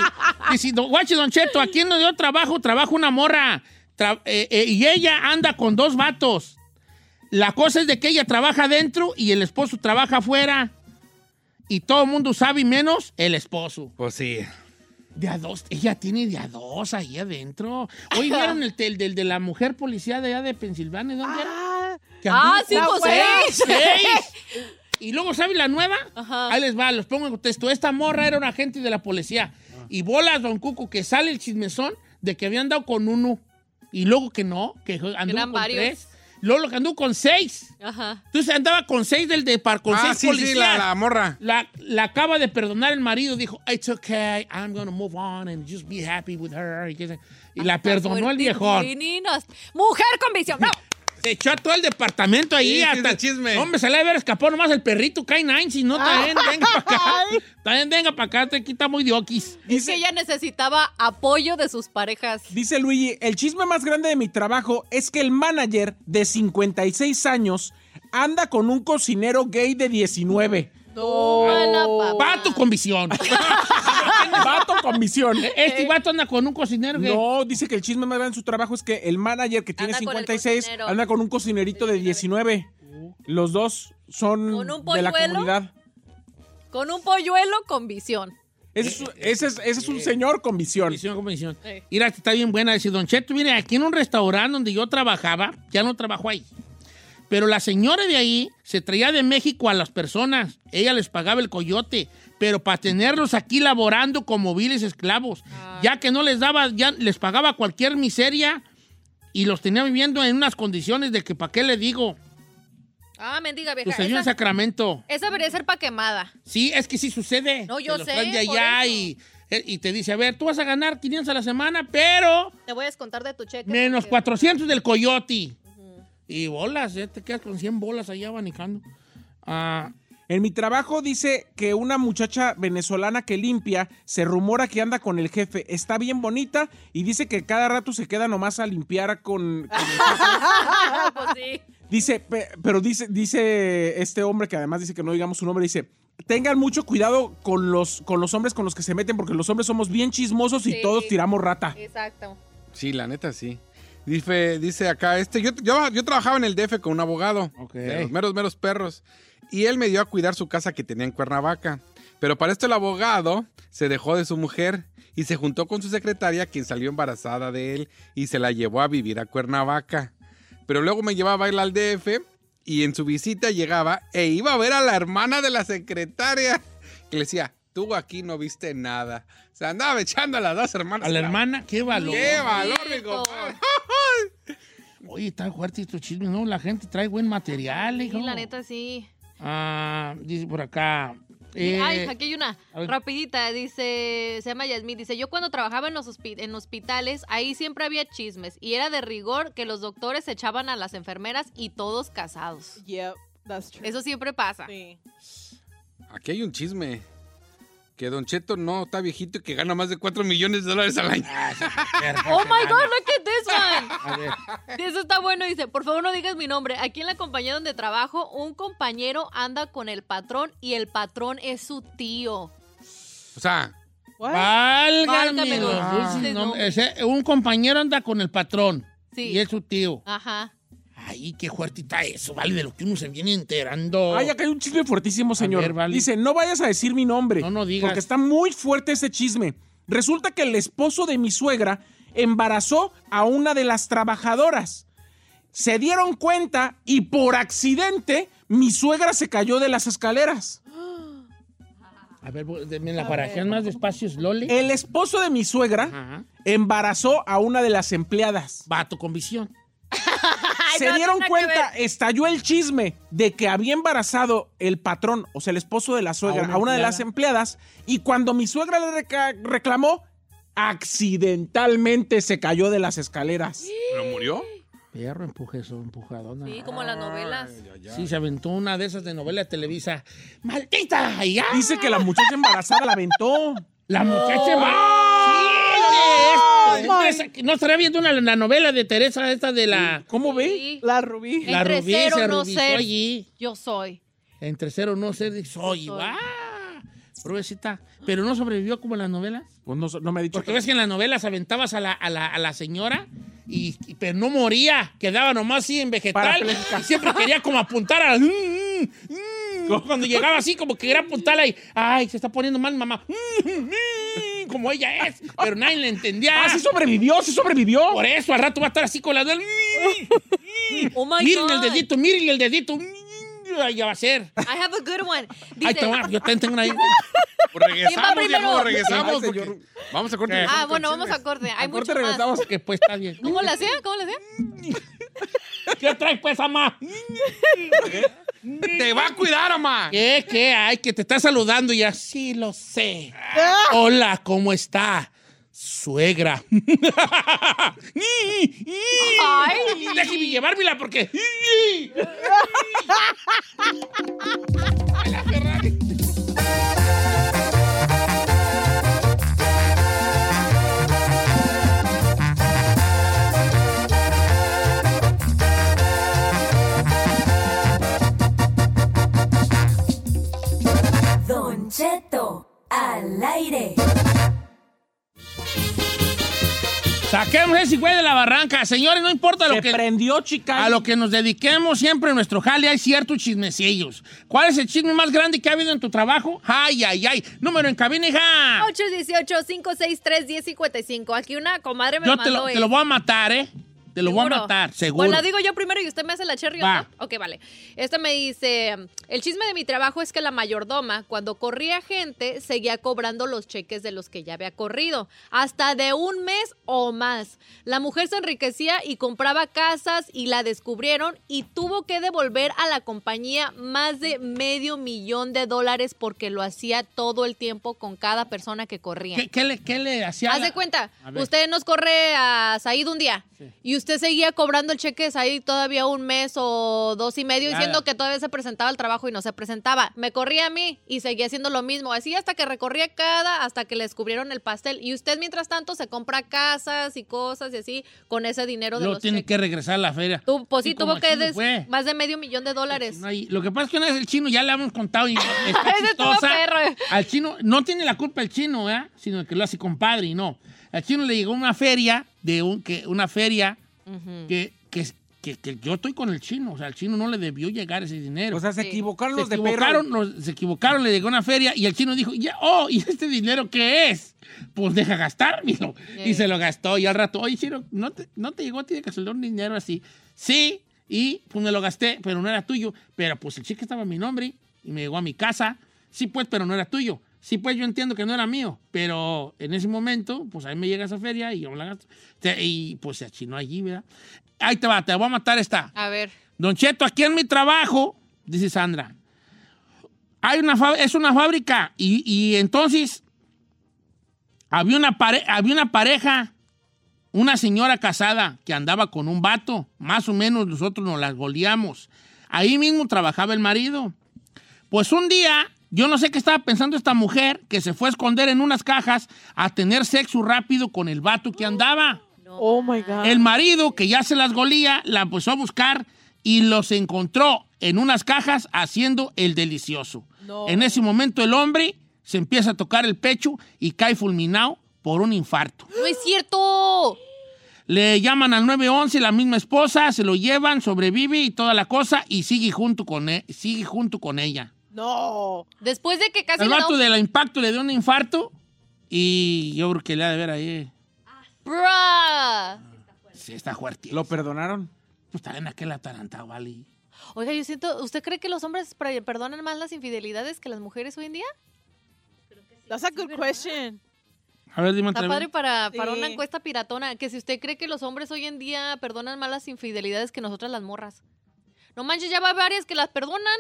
Dice, don- guache, don Cheto, aquí en donde yo trabajo, trabajo una morra. Tra- eh, eh, y ella anda con dos vatos. La cosa es de que ella trabaja adentro y el esposo trabaja afuera. Y todo el mundo sabe menos el esposo. Pues sí. De a dos, ella tiene de a dos ahí adentro. Hoy vieron el del del de la mujer policía de allá de Pensilvania, ¿dónde era? Ah, Que ¡Ah, anduvo- sí, pues seis! ¡Seis! Y luego, ¿sabe la nueva? Ajá. Ahí les va, los pongo en contexto. Esta morra era un agente de la policía. Y bolas, don Cuco, que sale el chismezón de que habían dado con uno. Y luego que no, que anduvo Eran con varios. tres. Luego lo que anduvo con seis. Ajá. Entonces andaba con seis del de par, con ah, seis sí, policías. sí, la, la morra. La, la acaba de perdonar el marido. Dijo, it's okay, I'm gonna move on and just be happy with her. Y, y la perdonó el viejón. Meninas. ¡Mujer con visión! ¡No! Se echó a todo el departamento ahí Sí, sí, hasta de chisme. Hombre, se le debe haber escapado nomás el perrito K9, si no, también venga para acá. También venga para acá, te está muy de oquis. Es que ella necesitaba apoyo de sus parejas. Dice Luigi, el chisme más grande de mi trabajo es que el manager de 56 años anda con un cocinero gay de 19. Papá. Pato con visión. Vato con visión. Este vato anda con un cocinero. No, dice que el chisme más grande en su trabajo es que el manager que tiene Anda con el 56 cocinero. anda con un cocinerito de 19. Los dos son ¿Con un de la polluelo? comunidad. Con un polluelo con visión. Ese es, ese es- ese es un señor con visión. Visión con visión. Mira, esta está bien buena. Dice, Don Cheto, mire, aquí en un restaurante donde yo trabajaba, ya no trabajo ahí. Pero la señora de ahí se traía de México a las personas. Ella les pagaba el coyote, pero para tenerlos aquí laborando como viles esclavos. Ya que no les daba, ya les pagaba cualquier miseria y los tenía viviendo en unas condiciones de que, ¿para qué le digo? Ah, mendiga vieja. Sucedió en Esa, Sacramento. esa debería ser pa' quemada. Sí, es que sí sucede. No, yo Te los sé, de allá y, eh, y te dice, a ver, tú vas a ganar 500 a la semana, pero Te voy a descontar de tu cheque. menos porque- 400 del coyote. Y bolas, ya te quedas con 100 bolas allá abanicando. Ah, En mi trabajo dice que una muchacha venezolana que limpia se rumora que anda con el jefe. Está bien bonita y dice que cada rato se queda nomás a limpiar con, con el jefe. Pues sí. Dice, pe- pero dice, dice este hombre que además dice que no digamos su nombre, dice, tengan mucho cuidado con los, con los hombres con los que se meten, porque los hombres somos bien chismosos y todos tiramos rata. Exacto. Sí, la neta, sí. Dice, dice acá, este, yo, yo, yo trabajaba en el DF con un abogado. Ok. De los meros, meros perros. Y él me dio a cuidar su casa que tenía en Cuernavaca. Pero para esto el abogado se dejó de su mujer y se juntó con su secretaria, quien salió embarazada de él, y se la llevó a vivir a Cuernavaca. Pero luego me llevaba a bailar al DF y en su visita llegaba e iba a ver a la hermana de la secretaria. Que le decía, tú aquí no viste nada. Se andaba echando a las dos hermanas. a la hermana, qué valor. ¡Qué valor, mi compadre! Oye, está fuerte estos chismes, ¿no? La gente trae buen material, hijo. Sí, la neta sí. Ah, dice por acá. eh, Ay, aquí hay una rapidita, dice, se llama Yasmín, dice, yo cuando trabajaba en los hospi- en hospitales, ahí siempre había chismes y era de rigor que los doctores echaban a las enfermeras y todos casados. Yep, that's true. Eso siempre pasa. Sí. Aquí hay un chisme. Que Don Cheto no está viejito y que gana más de 4 millones de dólares al año. Oh my god, look at this one. A ver, Sí, Eso está bueno, dice, por favor no digas mi nombre. Aquí en la compañía donde trabajo, un compañero anda con el patrón y el patrón es su tío. O sea, Válgame los dulces. Ese- Un compañero anda con el patrón. Sí. Y es su tío. Ajá. Ay, qué fuerte está eso, vale, de lo que uno se viene enterando. Ay, acá hay un chisme fuertísimo, señor. ver, vale. Dice, no vayas a decir mi nombre. No, no digas. Porque está muy fuerte ese chisme. Resulta que el esposo de mi suegra embarazó a una de las trabajadoras. Se dieron cuenta y por accidente mi suegra se cayó de las escaleras. A ver, me la parajean más despacio, Loli. El esposo de mi suegra Ajá. embarazó a una de las empleadas. Vato con visión. Se no, dieron cuenta, estalló el chisme de que había embarazado el patrón, o sea, el esposo de la suegra, una a una, de las empleadas, y cuando mi suegra le reclamó, accidentalmente se cayó de las escaleras. ¿Pero murió? Perro, empujeso, empujadona. Sí, como las novelas. Sí, se aventó una de esas de novela de Televisa. ¡Maldita! Ya. Dice que la muchacha embarazada la aventó. La muchacha va. Sí, es- no estaría viendo una, la novela de Teresa, esta de la. ¿Cómo ve? Sí. La rubí. La Entre rubí ser o se no rubizó ser. allí. Yo soy. Entre cero no ser, soy. Soy. ¡Ah! Pruebecita. Pero no sobrevivió como en las novelas. Pues no, no me ha dicho. Porque ves que en las novelas aventabas a la, a la, a la señora, y, y- pero no moría. Quedaba nomás así en vegetal. Y siempre quería como apuntar a. Cuando llegaba así, como que quería apuntarla y. ¡Ay, se está poniendo mal, mamá! Como ella es. Pero nadie le entendía. Ah, sí sobrevivió, sí sobrevivió. Por eso, al rato va a estar así con la del. Oh my miren God. el dedito, miren el dedito. Ya va a ser. I have a good one. Ay, Dice, va, yo también tengo una. Pues ¿Quién va regresamos, viejo, regresamos. Ay, porque- señor. Vamos a corte. ¿Qué? ah, bueno, vamos a corte. Hay A mucho corte más. regresamos. Que pues está bien. ¿Cómo le hacía? ¿Cómo le hacía? ¿Qué traes, pues, ama? Te va a cuidar, mamá. ¿Qué? ¿Qué? Ay, que te está saludando y así lo sé. Hola, ¿cómo está? Suegra. Ay. Déjeme llevármela porque. La Ferrari. Don Cheto, al aire. Saquemos ese güey de la barranca. Señores, no importa lo Se que. prendió, chica. A lo que nos dediquemos siempre en nuestro jale hay ciertos chismecillos. ¿Cuál es el chisme más grande que ha habido en tu trabajo? Ay, ay, ay. Número en cabina, hija. 818-563-1055. Aquí una comadre me Yo mandó te lo, te lo voy a matar, ¿eh? Te lo voy a ¿Seguro? matar, seguro. Pues la digo yo primero y usted me hace la cherry, ¿o Va. ¿no? Ok, vale. Esta me dice, el chisme de mi trabajo es que la mayordoma, cuando corría gente, seguía cobrando los cheques de los que ya había corrido, hasta de un mes o más. La mujer se enriquecía y compraba casas y la descubrieron y tuvo que devolver a la compañía más de medio millón de dólares porque lo hacía todo el tiempo con cada persona que corría. ¿Qué, qué le, qué le hacía? Haz la- de cuenta, usted nos corre a Said un día y usted seguía cobrando el cheque Said todavía un mes o dos y medio Nada. diciendo que todavía se presentaba al trabajo y no se presentaba. Me corría a mí y seguía haciendo lo mismo, así hasta que recorría cada, hasta que le descubrieron el pastel. Y usted mientras tanto se compra casas y cosas y así con ese dinero de Luego los tiene cheques. que regresar a la feria. Tú, pues sí, tuvo que des- fue. más de medio millón de dólares. No hay- Lo que pasa es que una vez el chino ya le hemos contado y está chistosa. Al chino, no tiene la culpa el chino, ¿eh? Sino que lo hace compadre y no. Al chino le llegó una feria de un, que, una feria que, que, que, que yo estoy con el chino. O sea, al chino no le debió llegar ese dinero. O sea, se Sí. equivocaron se los de equivocaron, perro. los- se equivocaron, le llegó una feria y el chino dijo, ya, oh, ¿y este dinero qué es? Pues deja gastármelo. Y se lo gastó y al rato, oye, chino, ¿no te, no te llegó a ti de casualidad un dinero así? Sí, y pues me lo gasté, pero no era tuyo. Pero pues el cheque estaba a mi nombre y me llegó a mi casa. Sí, pues, pero no era tuyo. Sí, pues yo entiendo que no era mío, pero en ese momento, pues ahí me llega esa feria y yo me la gasto. Y pues se achinó allí, ¿verdad? Ahí te va, te voy a matar esta. A ver. Don Cheto, aquí en mi trabajo, dice Sandra, hay una es una fábrica y, y entonces había una, pare- había una pareja, una señora casada que andaba con un vato, más o menos nosotros nos las goleamos. Ahí mismo trabajaba el marido. Pues un día, yo no sé qué estaba pensando esta mujer que se fue a esconder en unas cajas a tener sexo rápido con el vato que andaba. Oh my God. El marido, que ya se las golía, la empezó a buscar y los encontró en unas cajas haciendo el delicioso. No. En ese momento el hombre se empieza a tocar el pecho y cae fulminado por un infarto. ¡No es cierto! Le llaman al 911, la misma esposa, se lo llevan, sobrevive y toda la cosa y sigue junto con, e- sigue junto con ella. No. Después de que casi El vato un- del impacto le dio un infarto y yo creo que le ha de ver ahí. Bruh. Sí, está fuerte. ¿Lo perdonaron? Pues también aquel atarantado, vale. Oiga, yo siento, ¿usted cree que los hombres perdonan más las infidelidades que las mujeres hoy en día? That's a good question. A ver, dime Está padre para, para Sí. una encuesta piratona, que si usted cree que los hombres hoy en día perdonan más las infidelidades que nosotras las morras. No manches, ya va varias que las perdonan.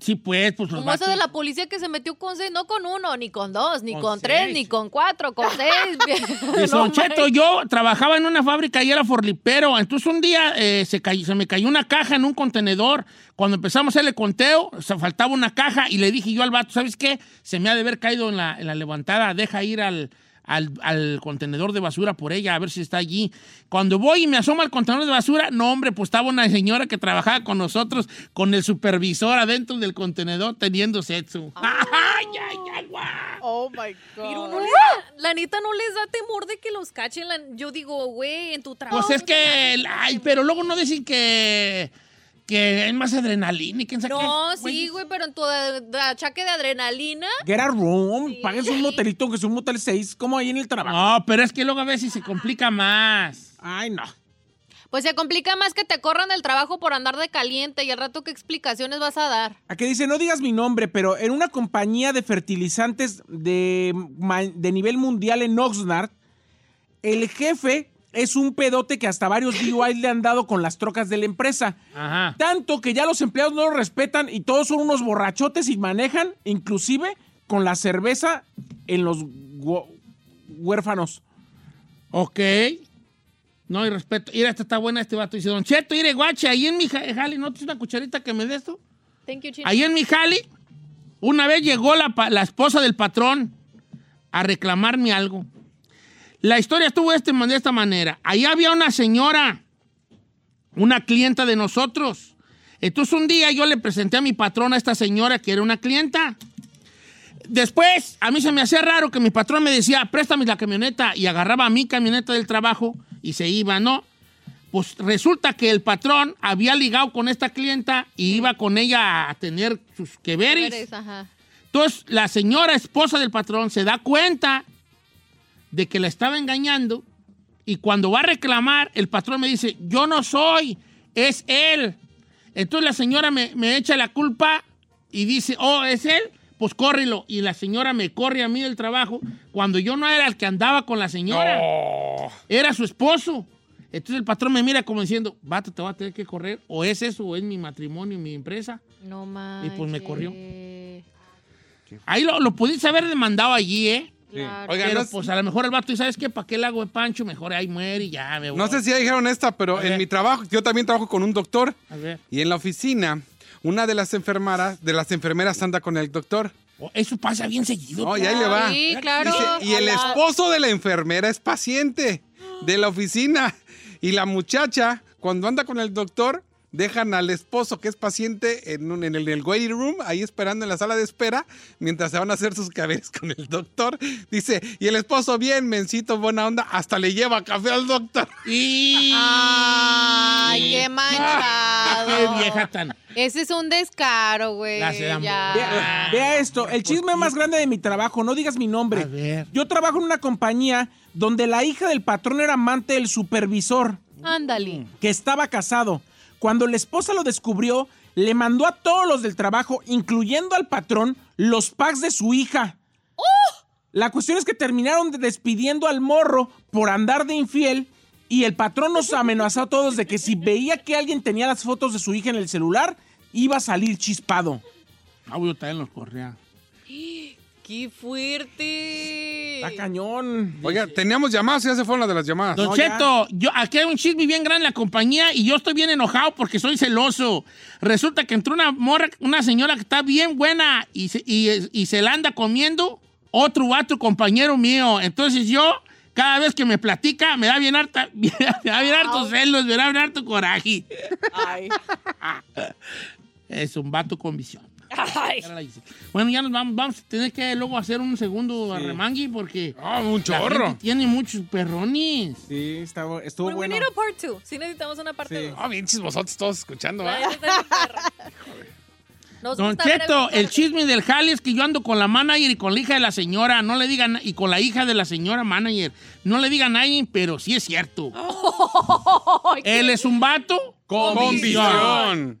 Sí, pues, pues los Como eso vatos- de la policía que se metió con seis, no con uno, ni con dos, ni Con con, tres, ni con cuatro, con seis. No Cheto, yo trabajaba en una fábrica y era forlipero. Entonces un día eh, se, cayó- se me cayó una caja en un contenedor. Cuando empezamos a hacerle conteo, se faltaba una caja y le dije yo al vato, ¿sabes qué? Se me ha de haber caído en la, en la levantada, deja ir al, al, al contenedor de basura por ella, a ver si está allí. Cuando voy y me asomo al contenedor de basura, no, hombre, pues estaba una señora que trabajaba con nosotros, con el supervisor adentro del contenedor teniendo sexo. ¡Ay, ay, ay, guau! Oh my Pero God. no les da- la neta no les da temor de que los cachen. la- yo digo, güey, en tu trabajo. Pues es que, ay, pero luego no decir que, que es más adrenalina y quién sabe No, qué. sí, güey, pero en tu de- achaque de adrenalina. Get a room, pagues un motelito que es un motel 6, como ahí en el trabajo. No, pero es que luego a veces se complica más. Ay, no. Pues se complica más que te corran del trabajo por andar de caliente y al rato qué explicaciones vas a dar. Aquí dice, no digas mi nombre, pero en una compañía de fertilizantes de, de nivel mundial en Oxnard, el jefe es un pedote que hasta varios DUIs le han dado con las trocas de la empresa. Ajá. Tanto que ya los empleados no lo respetan y todos son unos borrachotes y manejan, inclusive con la cerveza en los hu- huérfanos. Ok. No, y respeto. Mira, esta está buena, este vato. Dice, Don Cheto, mire, guache, ahí en mi ja- jali, ¿no tienes una cucharita que me dé esto? Thank you, Chino. Ahí en mi jali, una vez llegó la, la esposa del patrón a reclamarme algo. La historia estuvo de, este, de esta manera. Ahí había una señora, una clienta de nosotros. Entonces un día yo le presenté a mi patrón a esta señora que era una clienta. Después, a mí se me hacía raro que mi patrón me decía, préstame la camioneta y agarraba mi camioneta del trabajo y se iba, ¿no? Pues resulta que el patrón había ligado con esta clienta y iba con ella a tener sus que veres. Eres, ajá. Entonces, la señora esposa del patrón se da cuenta de que la estaba engañando y cuando va a reclamar, el patrón me dice, yo no soy, es él. Entonces la señora me, me echa la culpa y dice, oh, es él, pues córrelo. Y la señora me corre a mí del trabajo cuando yo no era el que andaba con la señora, era su esposo. Entonces el patrón me mira como diciendo, vato, te va a tener que correr, o es eso, o es mi matrimonio, mi empresa. No manches. Y pues me corrió. Ahí lo, lo pudiste haber demandado allí, ¿eh? Claro. Oigan, Pero no, pues a lo mejor el vato, ¿y sabes qué? ¿Para qué le hago de Pancho? Mejor ahí muere y ya me voy. no sé si ya dijeron esta, pero en mi trabajo, yo también trabajo con un doctor A ver. y en la oficina, una de las enfermeras, de las enfermeras anda con el doctor. Oh, Eso pasa bien seguido. No, y ahí le va. Sí, claro. Dice, y el esposo de la enfermera es paciente de la oficina. Y la muchacha, cuando anda con el doctor, dejan al esposo que es paciente en, un- en el, en el waiting room, ahí esperando en la sala de espera, mientras se van a hacer sus caberes con el doctor. Dice, y el esposo, bien, mencito, buena onda, hasta le lleva café al doctor. Y... Ay, qué manchado. Qué vieja tan... Ese es un descaro, güey. Vea, vea esto, el chisme más grande de mi trabajo, no digas mi nombre. A ver. Yo trabajo en una compañía donde la hija del patrón era amante del supervisor, Ándale. que estaba casado. Cuando la esposa lo descubrió, le mandó a todos los del trabajo, incluyendo al patrón, los packs de su hija. La cuestión es que terminaron de- despidiendo al morro por andar de infiel y el patrón nos amenazó a todos de que si veía que alguien tenía las fotos de su hija en el celular, iba a salir chispado. Ah, yo también los corría. ¡Qué fuerte! Está cañón. Oiga, teníamos llamadas, ya se fueron las de las llamadas. Don No, ya. Cheto, yo, aquí hay un chisme bien grande en la compañía y yo estoy bien enojado porque soy celoso. Resulta que entró una morra, una señora que está bien buena y se, y, y se la anda comiendo otro vato compañero mío. Entonces yo, cada vez que me platica, me da bien harta, me da bien harto celos, me da bien harto coraje. Ay. Es un vato con visión. Ay. Era la Giselle. Bueno, ya nos vamos, vamos a tener que luego hacer un segundo arremangui porque Ah, un la chorro. tiene muchos perrones. Sí, estaba, estuvo We bueno. need a part two. Sí necesitamos una parte Sí. dos. Ah, bien chismosotes todos escuchando, está perra. Nos Don Cheto, el- chisme del jale es que yo ando con la manager y con la hija de la señora, no le digan, y con la hija de la señora manager. No le digan a nadie, pero sí es cierto. Qué- Él es un vato Con visión. Don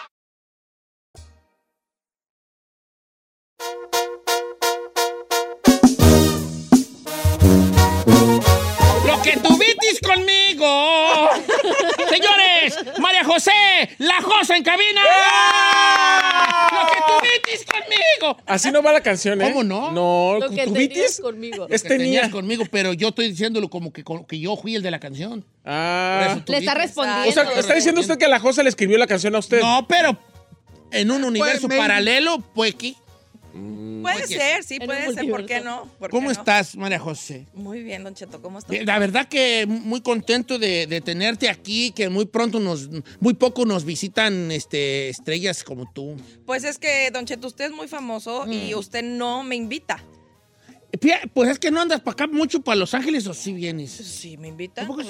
Que tuvitis conmigo. Señores, María José, la Josa en cabina. Lo que tuvitis conmigo. Así no va la canción, ¿eh? ¿Cómo no? No, Lo que ¿tú tenías vitis? conmigo. Es Que tenías tenía. conmigo, pero yo estoy diciéndolo como que, como que yo fui el de la canción. Ah. Le está respondiendo. O sea, está diciendo usted que la Josa le escribió la canción a usted. No, pero en un universo maybe. paralelo, pues que. Puede ser, sí, puede ser. ¿Por qué no? ¿Por qué ¿Cómo no? estás, María José? Muy bien, Don Cheto, ¿cómo estás? La verdad que muy contento de, de tenerte aquí, que muy pronto nos, muy poco nos visitan este, estrellas como tú. Pues es que, Don Cheto, usted es muy famoso Mm. y usted no me invita. Pues es que no andas para acá mucho, para Los Ángeles, o sí vienes. Sí, me invita, ¿A poco sí?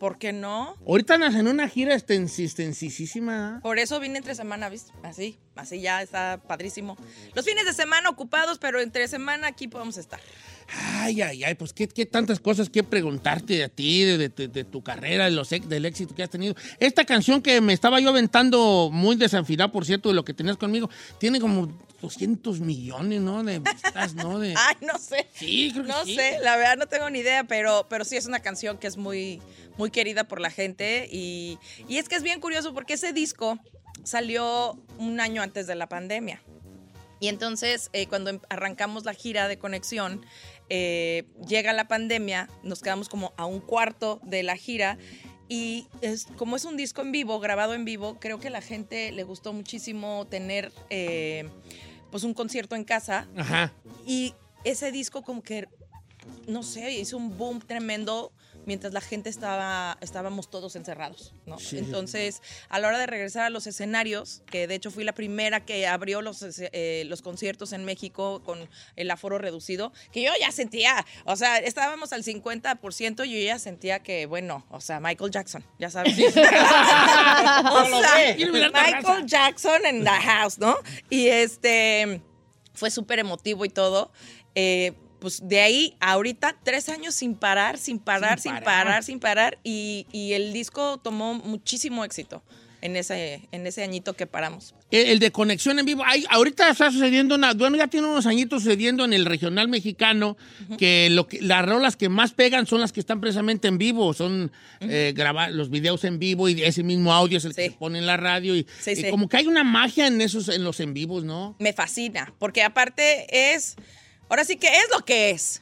¿Por qué no? Ahorita andas en una gira extensísima. Por eso vine entre semana, ¿viste? Así, así ya está padrísimo. Los fines de semana ocupados, pero entre semana aquí podemos estar. Ay, ay, ay, pues qué, qué tantas cosas que preguntarte de ti, de, de- de tu carrera, de los, ex- del éxito que has tenido. Esta canción que me estaba yo aventando, muy desafinada, por cierto, de lo que tenías conmigo, tiene como 200 millones, ¿no? De vistas, ¿no? De... Ay, no sé. Sí, creo que No sí. sé, la verdad no tengo ni idea, pero, pero sí es una canción que es muy, muy querida por la gente. Y, y es que es bien curioso porque ese disco salió un año antes de la pandemia. Y entonces, eh, cuando em- arrancamos la gira de conexión, eh, llega la pandemia, nos quedamos como a un cuarto de la gira. Y es, como es un disco en vivo, grabado en vivo, creo que a la gente le gustó muchísimo tener eh, pues un concierto en casa. Ajá. Y ese disco como que, no sé, hizo un boom tremendo mientras la gente estaba, estábamos todos encerrados, ¿no? Sí. Entonces, a la hora de regresar a los escenarios, que de hecho fui la primera que abrió los, eh, los conciertos en México con el aforo reducido, que yo ya sentía, o sea, estábamos al 50% y yo ya sentía que, bueno, o sea, Michael Jackson, ya sabes. o sea. Michael Jackson en the house, ¿no? Y este fue súper emotivo y todo. Eh, pues de ahí ahorita tres años sin parar, sin parar, Sin sin parar. parar, sin parar. Y, y el disco tomó muchísimo éxito en ese, en ese añito que paramos. El, el de conexión en vivo. Hay, ahorita está sucediendo una. Bueno, ya tiene unos añitos sucediendo en el regional mexicano que, lo que las rolas que más pegan son las que están precisamente en vivo. Son eh, grabar los videos en vivo y ese mismo audio es el que se pone en la radio. Y, Sí, y sí. como que hay una magia en esos, en los en vivos, ¿no? Me fascina, porque aparte es Ahora sí que es lo que es.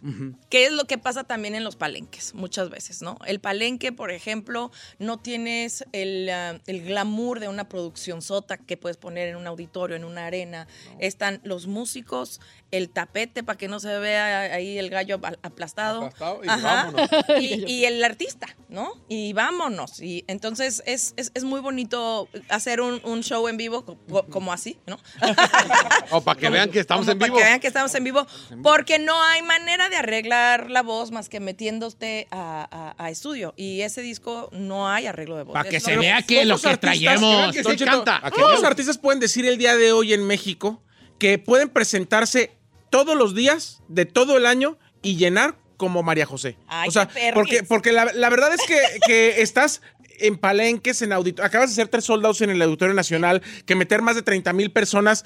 ¿Qué es lo que pasa también en los palenques muchas veces, no? El palenque, por ejemplo, no tienes el, ah, el glamour de una producción sota que puedes poner en un auditorio, en una arena. Están los músicos, el tapete para que no se vea ahí el gallo apl- aplastado. Aplastado y Ajá. vámonos. Y, y el artista, ¿no? Y vámonos. Y entonces es, es, es muy bonito hacer un, un show en vivo co- co- como así, ¿no? O para que vean que estamos Como en para vivo. que vean que estamos en vivo. Porque no hay manera de arreglar la voz más que metiéndote a, a- a estudio. Y ese disco no hay arreglo de voz. Pa' que se vea que lo que traemos. Se Cheto, canta. Artistas pueden decir el día de hoy en México que pueden presentarse todos los días de todo el año y llenar como María José. Ay, o sea, porque, porque la, la verdad es que, que estás en palenques, en auditorio. Acabas de hacer tres soldados en el Auditorio Nacional, que meter más de 30 mil personas.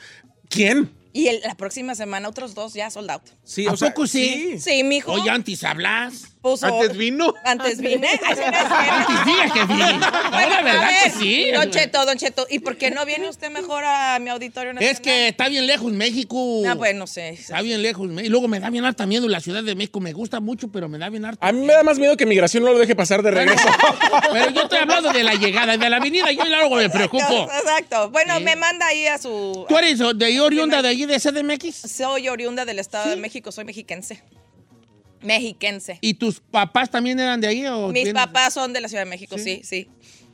¿Quién? Y el- la próxima semana otros dos ya sold out. Sí, ¿A o sea, poco sí? Sí, mijo. Oye, antes hablas. Puso- Antes vino. Antes vine. Ay, sí, no es cierto. Antes diga que vine. No, Bueno, la verdad que sí. Don Cheto, Don Cheto. ¿Y por qué no viene usted mejor a mi auditorio nacional? Es que está bien lejos México. Ah, pues no sé. Está bien lejos. Y luego me da bien harta miedo la Ciudad de México. Me gusta mucho, pero me da bien harta. A mí me da más miedo que migración no lo deje pasar de regreso. Pero yo estoy hablando de la llegada, de la avenida. Yo luego me preocupo. Exacto. Bueno, Sí. me manda ahí a su... ¿Tú eres de ahí oriunda de allí de CDMX? Soy oriunda del Estado de México, soy mexiquense. Mexiquense. ¿Y tus papás también eran de ahí? O Mis vienes- papás son de la Ciudad de México, sí, sí.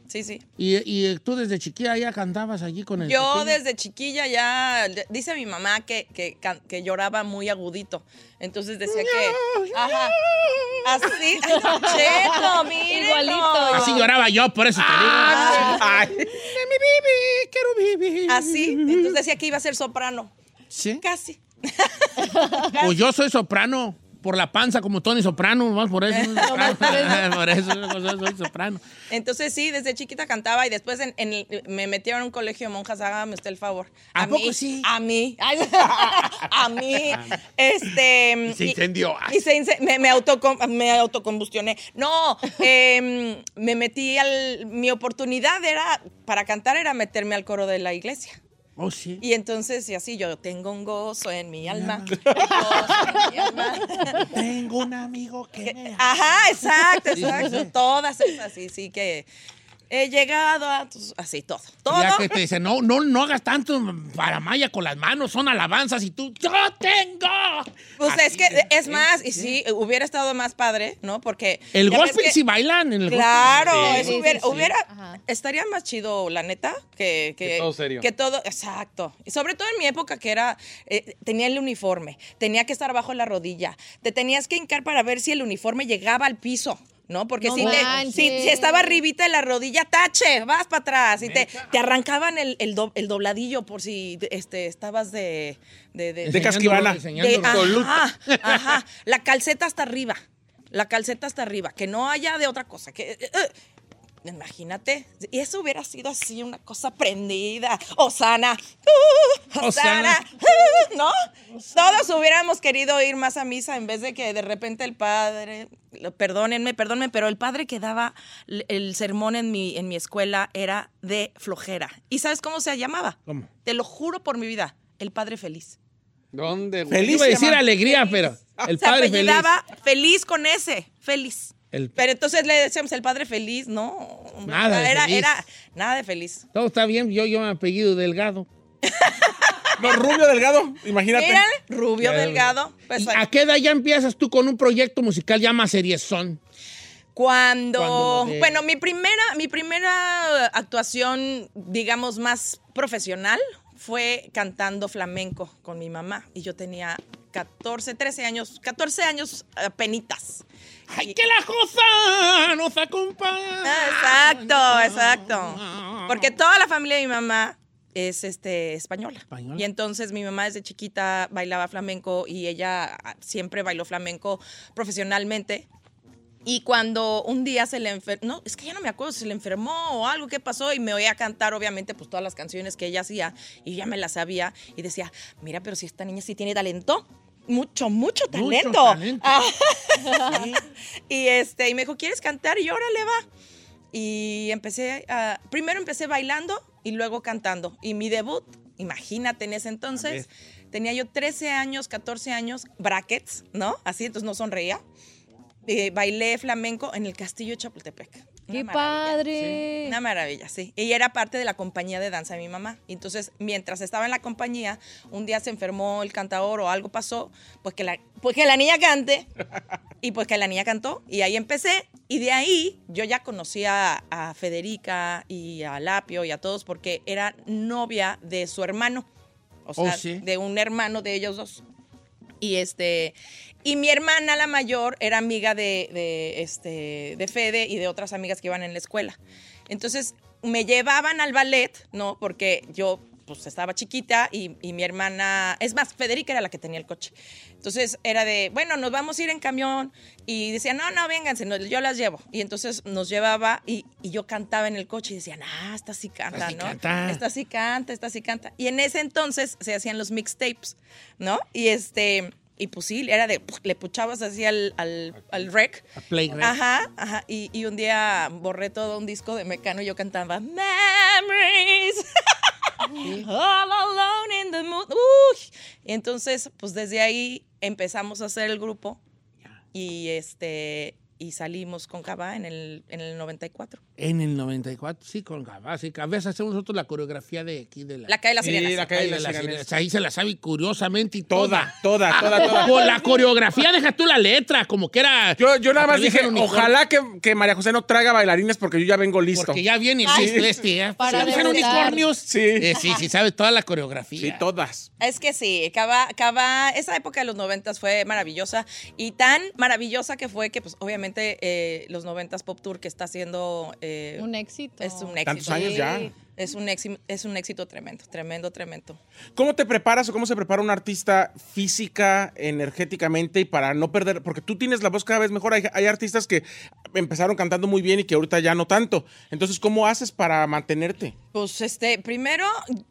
Sí, sí. ¿Y, y tú desde chiquilla ya cantabas allí con el Yo pequeño? desde chiquilla ya, dice mi mamá que, que, que lloraba muy agudito. Entonces decía que... Ajá. Así. Ay, Cheto. Igualito. Así lloraba yo, por eso te digo. Ay. Mi quiero vivir. Así. Entonces decía que iba a ser soprano. ¿Sí? Casi. Pues yo soy soprano. Por la panza, como Tony Soprano, más por eso. por eso soy soprano. Entonces sí, desde chiquita cantaba y después en, en me metieron a un colegio de monjas, hágame usted el favor. ¿A mí, poco sí? A mí. A mí. Este. Y se incendió. Y se ince- me, me, autocom- me autocombustioné. No, em, me metí al. Mi oportunidad era, para cantar, era meterme al coro de la iglesia. Oh, sí. Y entonces, y así, yo tengo un gozo en mi alma. en mi alma. Tengo un amigo que me Ajá, exacto, exacto. Todas esas, sí, sí que he llegado a tus, así, todo. Todo. Ya que te dice, no, no, no hagas tanto para Maya con las manos, son alabanzas y tú, yo tengo. Pues Así, es que, es más, y sí, hubiera estado más padre, ¿no? Porque. El gospel que- sí bailan en el Claro, gospel. Sí, hubiera, sí, sí. hubiera- estaría más chido, la neta, que, que, Que todo serio. que todo- exacto. Y sobre todo en mi época que era, eh, tenía el uniforme, tenía que estar abajo de la rodilla, te tenías que hincar para ver si el uniforme llegaba al piso. ¿No? Porque No si, te- si, si estaba arribita de la rodilla, tache, vas para atrás. Y te, te arrancaban el, el do- el dobladillo por si este, estabas de... De, de- De casquivana. de- Enseñándolo. ajá, ajá. La calceta hasta arriba. La calceta hasta arriba. Que no haya de otra cosa. Que, eh, eh, imagínate. Y eso hubiera sido así una cosa prendida. Osana. Uh, Osana. uh, ¿No? Todos hubiéramos querido ir más a misa en vez de que de repente el padre. Perdónenme, perdónenme, pero el padre que daba el sermón en mi, en mi escuela era de flojera. ¿Y sabes cómo se llamaba? ¿Cómo? Te lo juro por mi vida. El padre feliz. ¿Dónde? Feliz Iba a decir alegría, pero el se padre feliz. feliz. con ese, feliz. El- Pero entonces le decíamos el padre feliz, no. Nada de era, feliz. era nada de feliz. Todo está bien, yo, yo me apellido Delgado. No, Rubio Delgado, imagínate. Mira, rubio Ya, delgado. pues, ¿Y ¿A qué edad ya empiezas tú con un proyecto musical ya más seriezón? Cuando, Cuando lo de- bueno, mi primera, mi primera actuación, digamos, más profesional fue cantando flamenco con mi mamá. Y yo tenía 14, 13 años, 14 años penitas. ¡Ay, que la cosa nos acompaña! Exacto, exacto. Porque toda la familia de mi mamá es este española. Española. Y entonces mi mamá desde chiquita bailaba flamenco y ella ah, siempre bailó flamenco profesionalmente. Y cuando un día se le enfermó, no, es que ya no me acuerdo si se le enfermó o algo que pasó y me oía cantar obviamente pues todas las canciones que ella hacía y ya me las sabía y decía, mira, pero si esta niña sí tiene talento, mucho, mucho talento. talento. Ah. y este, y me dijo, ¿quieres cantar? Y órale va. Y empecé a, primero empecé bailando y luego cantando. Y mi debut imagínate en ese entonces. Tenía yo 13 años, 14 años, brackets, ¿no? Así, entonces no sonreía. Eh, bailé flamenco en el castillo de Chapultepec. ¡Qué maravilla. padre! Una maravilla, sí. Ella era parte de la compañía de danza de mi mamá. Entonces, mientras estaba en la compañía, un día se enfermó el cantador o algo pasó, pues que la, pues que la niña cante. Y pues que la niña cantó. Y ahí empecé. Y de ahí yo ya conocía a Federica y a Lapio y a todos porque era novia de su hermano. O Oh, sea, sí. de un hermano de ellos dos. Y este, y mi hermana, la mayor, era amiga de, de, este, de Fede y de otras amigas que iban en la escuela. Entonces, me llevaban al ballet, ¿no? Porque yo, pues, estaba chiquita y, y mi hermana, es más, Federica era la que tenía el coche. Entonces, era de, bueno, nos vamos a ir en camión. Y decía, no, no, vénganse, no, yo las llevo. Y entonces nos llevaba y, y yo cantaba en el coche y decían, ah, esta sí canta, Esta sí ¿no? canta. Esta sí canta, esta sí canta. Y en ese entonces se hacían los mixtapes, ¿no? Y este, y pues sí, era de, le puchabas así al, al, al rec. A play rec. Ajá, ajá. Y, y un día borré todo un disco de Mecano y yo cantaba Memories. All alone in the moon. Uy. Y entonces, pues desde ahí empezamos a hacer el grupo y este y salimos con Cava en el, en el 94. En el 94, sí, con Gabás. Sí, a veces hacemos nosotros la coreografía de aquí de la... La calle de las Sí, sirenas. la calle de las sirenas. Ahí se la sabe curiosamente y Toda, toda, toda, toda. Con la coreografía, deja tú la letra, como que era... Yo, yo nada más dije, ojalá que, que María José no traiga bailarines porque yo ya vengo listo. Porque ya viene listo este, ¿eh? Para Atraviesan debutar. unicornios. Sí. Eh, sí, sí, sabe toda la coreografía. Sí, todas. Es que sí, Cava, Cava, esa época de los noventas fue maravillosa y tan maravillosa que fue que pues obviamente eh, los noventas Pop Tour que está haciendo eh, Un éxito. es un éxito. Tantos años ya. Es un, éxito, es un éxito tremendo, tremendo, tremendo. ¿Cómo te preparas o cómo se prepara un artista física, energéticamente y para no perder? Porque tú tienes la voz cada vez mejor. Hay, hay artistas que empezaron cantando muy bien y que ahorita ya no tanto. Entonces, ¿cómo haces para mantenerte? Pues este, primero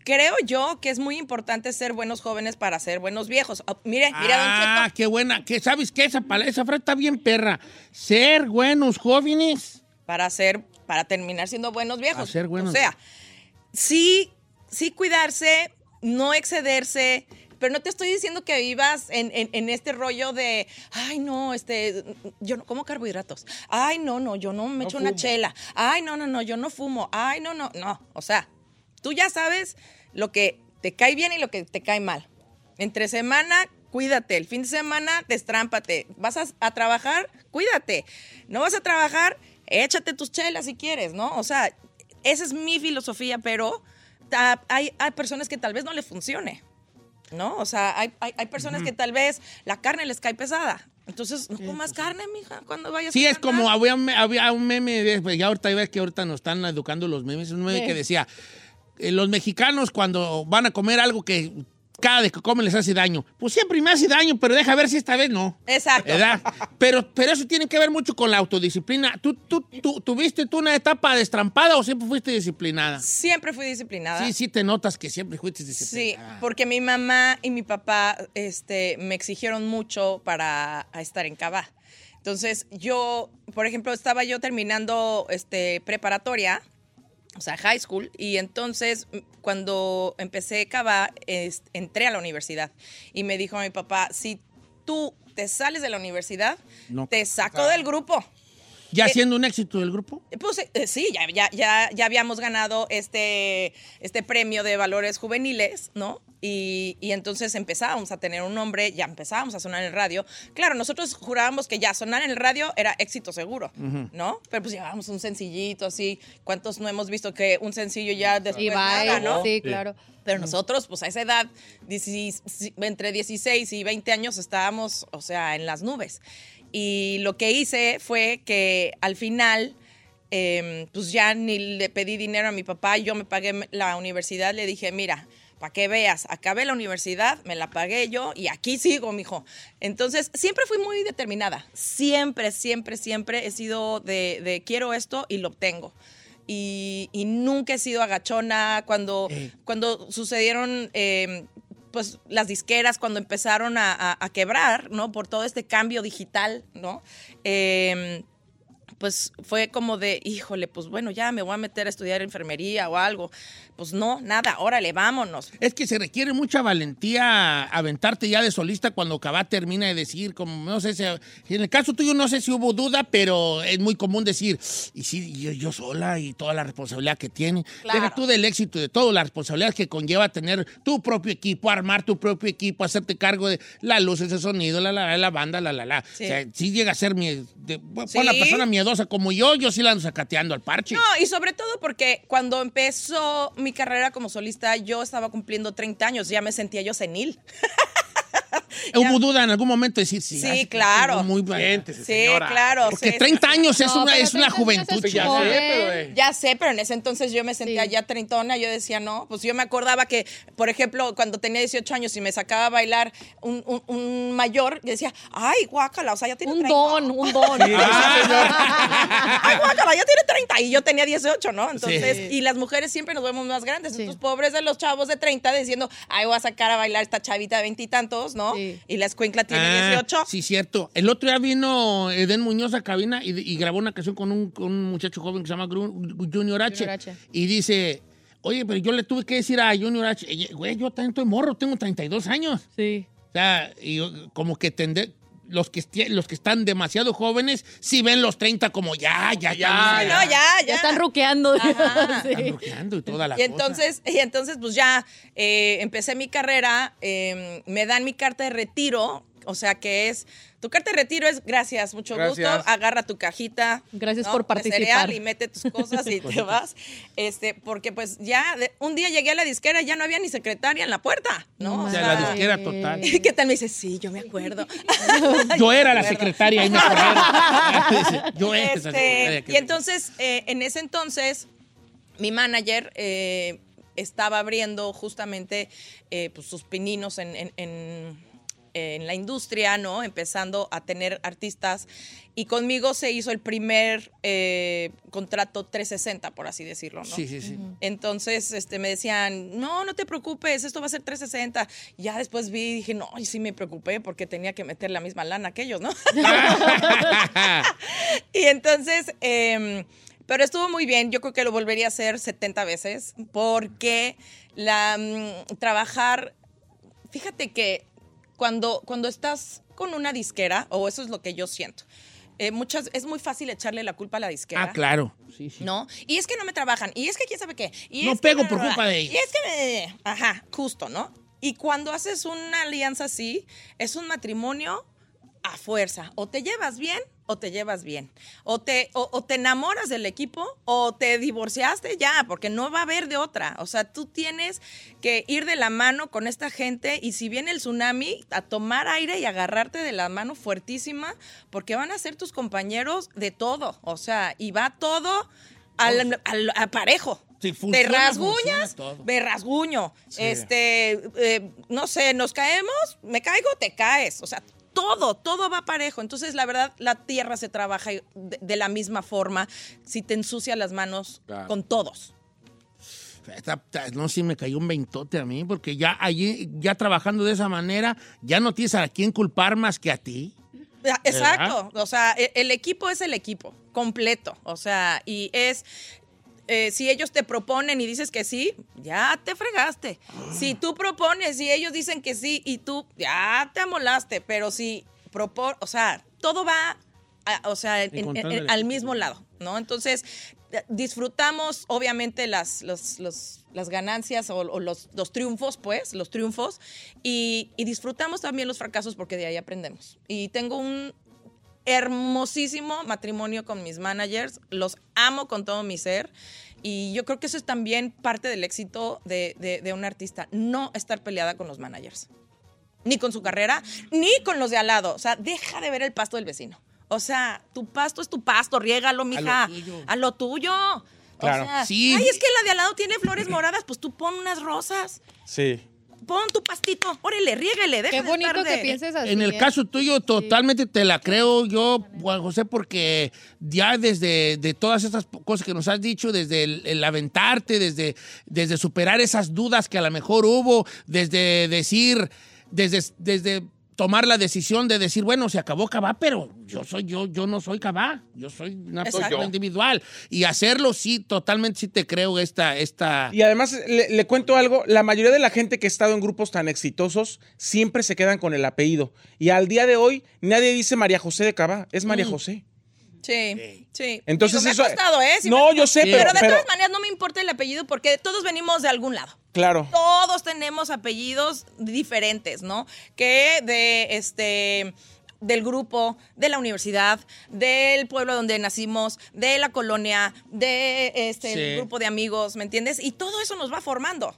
creo yo que es muy importante ser buenos jóvenes para ser buenos viejos. Oh, mire, mire, Don Ah, Cheto. qué buena. ¿Qué, ¿Sabes qué? Esa, esa frase está bien perra. Ser buenos jóvenes. Para ser, para terminar siendo buenos viejos. Ser buenos. O sea, sí, sí cuidarse, no excederse, pero no te estoy diciendo que vivas en, en- en este rollo de, ay, no, este, yo no como carbohidratos. Ay, no, no, yo no me echo una chela. Ay, no, no, no, yo no fumo. Ay, no, no, no. O sea, tú ya sabes lo que te cae bien y lo que te cae mal. Entre semana, cuídate. El fin de semana, destrámpate. Vas a, a trabajar, cuídate. No vas a trabajar, échate tus chelas si quieres, ¿no? O sea, esa es mi filosofía, pero hay, hay personas que tal vez no le funcione, ¿no? O sea, hay, hay, hay personas que tal vez la carne les cae pesada. Entonces, no comas carne, mija, cuando vayas Sí, a es cantar. como había, un- había un meme, de- pues, ya ahorita ves que ahorita nos están educando los memes, un meme Sí. que decía, eh, los mexicanos cuando van a comer algo que cada vez que comen les hace daño, pues siempre me hace daño, pero deja ver si esta vez no. Exacto. ¿Verdad? Pero, pero eso tiene que ver mucho con la autodisciplina. ¿Tú, tú, tú- ¿Tuviste tú una etapa destrampada o siempre fuiste disciplinada? Siempre fui disciplinada. Sí, sí te notas que siempre fuiste Sí, disciplinada. porque mi mamá y mi papá este, me exigieron mucho para estar en Cava. Entonces, yo, por ejemplo, estaba yo terminando este, preparatoria, o sea, high school, y entonces cuando empecé Cava, es- entré a la universidad y me dijo mi papá, si tú te sales de la universidad, No. te saco del grupo. ¿Ya eh, siendo un éxito del grupo? Pues eh, sí, ya, ya, ya, ya habíamos ganado este, este premio de valores juveniles, ¿no? Y, y entonces empezábamos a tener un nombre, ya empezábamos a sonar en el radio. Claro, nosotros jurábamos que ya sonar en el radio era éxito seguro, ¿no? Pero pues llevábamos un sencillito así. ¿Cuántos no hemos visto que un sencillo ya después nada, bye, ¿no? sí, claro. Pero nosotros, pues a esa edad, 16 entre 16 y 20 años, estábamos, o sea, en las nubes. Y lo que hice fue que al final, eh, pues ya ni le pedí dinero a mi papá, yo me pagué la universidad, le dije, mira, para que veas, acabé la universidad, me la pagué yo y aquí sigo, mijo. Entonces, siempre fui muy determinada. Siempre, siempre, siempre he sido de, de quiero esto y lo obtengo. Y, y nunca he sido agachona cuando, cuando sucedieron eh, pues las disqueras cuando empezaron a, a- a quebrar, ¿no? Por todo este cambio digital, ¿no? Eh, pues fue como de, híjole, pues bueno, ya me voy a meter a estudiar enfermería o algo. Pues no, nada, órale, vámonos. Es que se requiere mucha valentía aventarte ya de solista cuando Cabá termina de decir, como no sé si en el caso tuyo no sé si hubo duda, pero es muy común decir, y sí, yo, yo sola y toda la responsabilidad que tiene. Claro. Deja tú del éxito y de todo, la responsabilidad que conlleva tener tu propio equipo, armar tu propio equipo, hacerte cargo de las luces, el sonido, la, la, la banda, la, la, la. Sí. O sea, si llega a ser mi, de, Sí. una persona miedosa como yo, yo sí la ando sacateando al parche. No, y sobre todo porque cuando empezó mi carrera como solista, yo estaba cumpliendo 30 años, ya me sentía yo senil. ¿Hubo duda en algún momento de decir sí? Sí, claro. Muy bien. Sí, claro. Porque sí, 30 sí. años es No, una, es una 30 años juventud. es joven. eh. Ya sé, pero en ese entonces yo me sentía ya treintona, yo decía, no, pues yo me acordaba que, por ejemplo, cuando tenía 18 años y me sacaba a bailar un, un- un mayor, yo decía, ay, guácala, o sea, ya tiene Un 30. don, un don. ay, guácala, ya tiene 30 y yo tenía 18, ¿no? Entonces, Sí. y las mujeres siempre nos vemos más grandes, entonces pobres de los chavos de 30 diciendo, ay, voy a sacar a bailar esta chavita de veintitantos, ¿no? Y la escuincla tiene Ah, 18. Sí, cierto. El otro día vino Eden Muñoz a cabina y, y grabó una canción con un, con un muchacho joven que se llama Junior H. Junior H. Y dice, oye, pero yo le tuve que decir a Junior H, "Oye, güey, yo también estoy morro, tengo 32 años. Sí. O sea, y yo, como que tende- los que, los que están demasiado jóvenes sí ven los 30 como ya, ya, ya. Sí, no, ya, ya. Ya están ruqueando. Sí. Están y toda la y cosa. entonces, y entonces, pues ya eh, empecé mi carrera, eh, me dan mi carta de retiro, o sea que es, tu carta de retiro es gracias, mucho Gracias. gusto, agarra tu cajita. Gracias ¿no? por de participar. cereal y mete tus cosas y te vas. Este, porque pues ya, de- un día llegué a la disquera y ya no había ni secretaria en la puerta, ¿no? O sea, la disquera total. ¿Qué tal? Me dice, sí, yo me acuerdo. Yo era la acuerdo. secretaria y me corrieron. Yo era esa Este, secretaria que- y entonces, eh, en ese entonces, mi manager eh, estaba abriendo justamente eh, pues, sus pininos en, en- en- en la industria, ¿no? Empezando a tener artistas. Y conmigo se hizo el primer eh, contrato 360, por así decirlo, ¿no? Sí, sí, sí. Entonces, este, me decían, no, no te preocupes, esto va a ser 360. Ya después vi y dije, no, y sí me preocupé porque tenía que meter la misma lana que ellos, ¿no? y entonces, em, pero estuvo muy bien. Yo creo que lo volvería a hacer 70 veces porque la, mm, trabajar, fíjate que cuando, cuando estás con una disquera, o eso es lo que yo siento, eh, muchas, es muy fácil echarle la culpa a la disquera. Ah, claro. Sí, sí. ¿No? Y es que no me trabajan. Y es que quién sabe qué. Y No es pego por culpa de ellos. Y es que me... Ajá, justo, ¿no? Y cuando haces una alianza así, es un matrimonio a fuerza. O te llevas bien o te llevas bien. O te, o, o te enamoras del equipo o te divorciaste ya, porque no va a haber de otra. O sea, tú tienes que ir de la mano con esta gente y si viene el tsunami, a tomar aire y agarrarte de la mano fuertísima, porque van a ser tus compañeros de todo. O sea, y va todo al, al- parejo. Te funciona, rasguñas, funciona todo. me rasguño. Sí. Este, eh, no sé, nos caemos, me caigo, te caes. O sea, todo, todo va parejo. Entonces, la verdad, la tierra se trabaja de, de la misma forma si te ensucias las manos Claro. con todos. Esta- esta- No, sí me cayó un veintote a mí, porque ya allí, ya trabajando de esa manera, ya no tienes a quién culpar más que a ti. Exacto. O sea, e- el equipo es el equipo, completo. O sea, y es. Eh, si ellos te proponen y dices que sí, ya te fregaste. Si tú propones y ellos dicen que sí y tú ya te amolaste, pero si propon, o sea, todo va, a- o sea, en- en- Encontrando en- el al mismo lado, ¿no? Entonces eh, disfrutamos obviamente las, los- los- las ganancias o, o los, los triunfos, pues, los triunfos, y, y disfrutamos también los fracasos porque de ahí aprendemos. Y tengo un hermosísimo matrimonio con mis managers, los amo con todo mi ser. Y yo creo que eso es también parte del éxito de, de- de un artista, no estar peleada con los managers. Ni con su carrera, ni con los de al lado. O sea, deja de ver el pasto del vecino. O sea, tu pasto es tu pasto, riégalo, mija. tuyo. A lo tuyo. Claro. O sea, Sí. Ay, es que la de al lado tiene flores moradas, pues tú pon unas rosas. Sí. Pon tu pastito. Órale, riégale. Deja Qué bonito estar que pienses así. En el ¿eh? caso tuyo, totalmente te la creo yo, Juan José, porque ya desde de todas estas cosas que nos has dicho, desde el, el aventarte, desde, desde superar esas dudas que a lo mejor hubo, desde decir, desde, desde tomar la decisión de decir, bueno, se acabó Cabá, pero yo soy yo, yo no soy Cabá, yo soy una persona individual. Y hacerlo, sí, totalmente sí te creo esta... esta Y además, le, le cuento algo, la mayoría de la gente que ha estado en grupos tan exitosos siempre se quedan con el apellido. Y al día de hoy, nadie dice María José de Cava, es María José. Sí, sí. Entonces Digo, eso- me ha costado, ¿eh? No, me yo sé, pero, pero- de pero- todas maneras no me importa el apellido porque todos venimos de algún lado. Claro. Todos tenemos apellidos diferentes, ¿no? Que de este del grupo, de la universidad, del pueblo donde nacimos, de la colonia, de este Sí. el grupo de amigos, ¿me entiendes? Y todo eso nos va formando.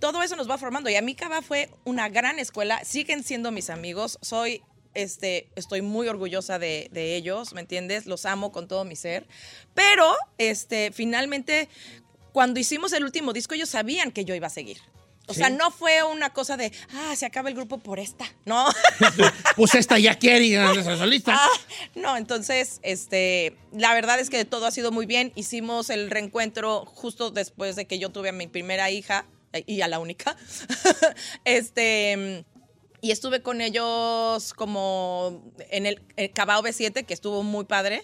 Todo eso nos va formando. Y a mí Cava fue una gran escuela. Siguen siendo mis amigos. Soy este, estoy muy orgullosa de, de ellos, ¿me entiendes? Los amo con todo mi ser. Pero, este, finalmente, cuando hicimos el último disco, ellos sabían que yo iba a seguir. O Sí. sea, no fue una cosa de, ah, se acaba el grupo por esta. No. pues esta ya quiere ir a ser solista. Ah, no, entonces, este, la verdad es que todo ha sido muy bien. Hicimos el reencuentro justo después de que yo tuve a mi primera hija eh, y a la única. este, y estuve con ellos como en el, el Cabao B7, que estuvo muy padre.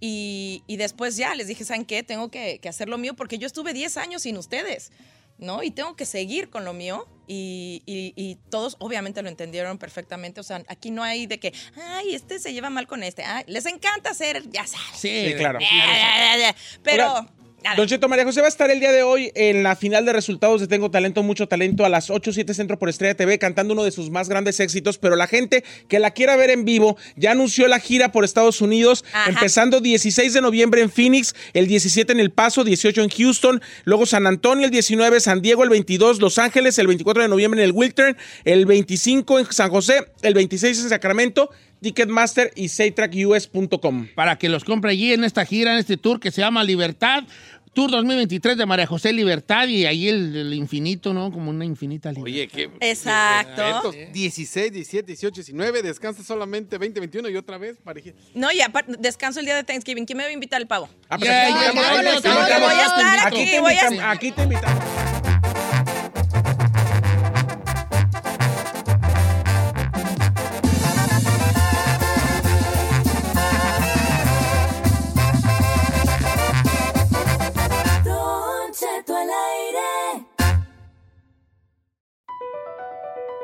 Y, y después ya les dije, ¿saben qué? Tengo que, que hacer lo mío porque yo estuve 10 años sin ustedes. ¿no? Y tengo que seguir con lo mío y, y- y todos obviamente lo entendieron perfectamente. O sea, aquí no hay de que, ay, este se lleva mal con este. Ay, les encanta hacer, ya sabes. Sí, claro. Pero, Don Cheto, María José va a estar el día de hoy en la final de resultados de Tengo Talento, Mucho Talento a las 8, 7 Centro por Estrella TV cantando uno de sus más grandes éxitos, pero la gente que la quiera ver en vivo ya anunció la gira por Estados Unidos, Ajá. empezando 16 de noviembre en Phoenix, el 17 en El Paso, 18 en Houston, luego San Antonio el 19, San Diego el 22, Los Ángeles el 24 de noviembre en el Wiltern, el 25 en San José, el 26 en Sacramento, Ticketmaster y SayTrackUS.com. Para que los compre allí en esta gira, en este tour que se llama Libertad. Tour 2023 de María José Libertad y ahí el, el infinito, ¿no? Como una infinita libertad. Oye, qué. Exacto. Estos 16, 17, 18, 19, descansa solamente 20, 21 y otra vez pareja. No, y aparte, descanso el día de Thanksgiving. ¿Quién me va a invitar al pavo? Ah, pues ya, ya, ya, voy a estar Aquí te aquí invitamos.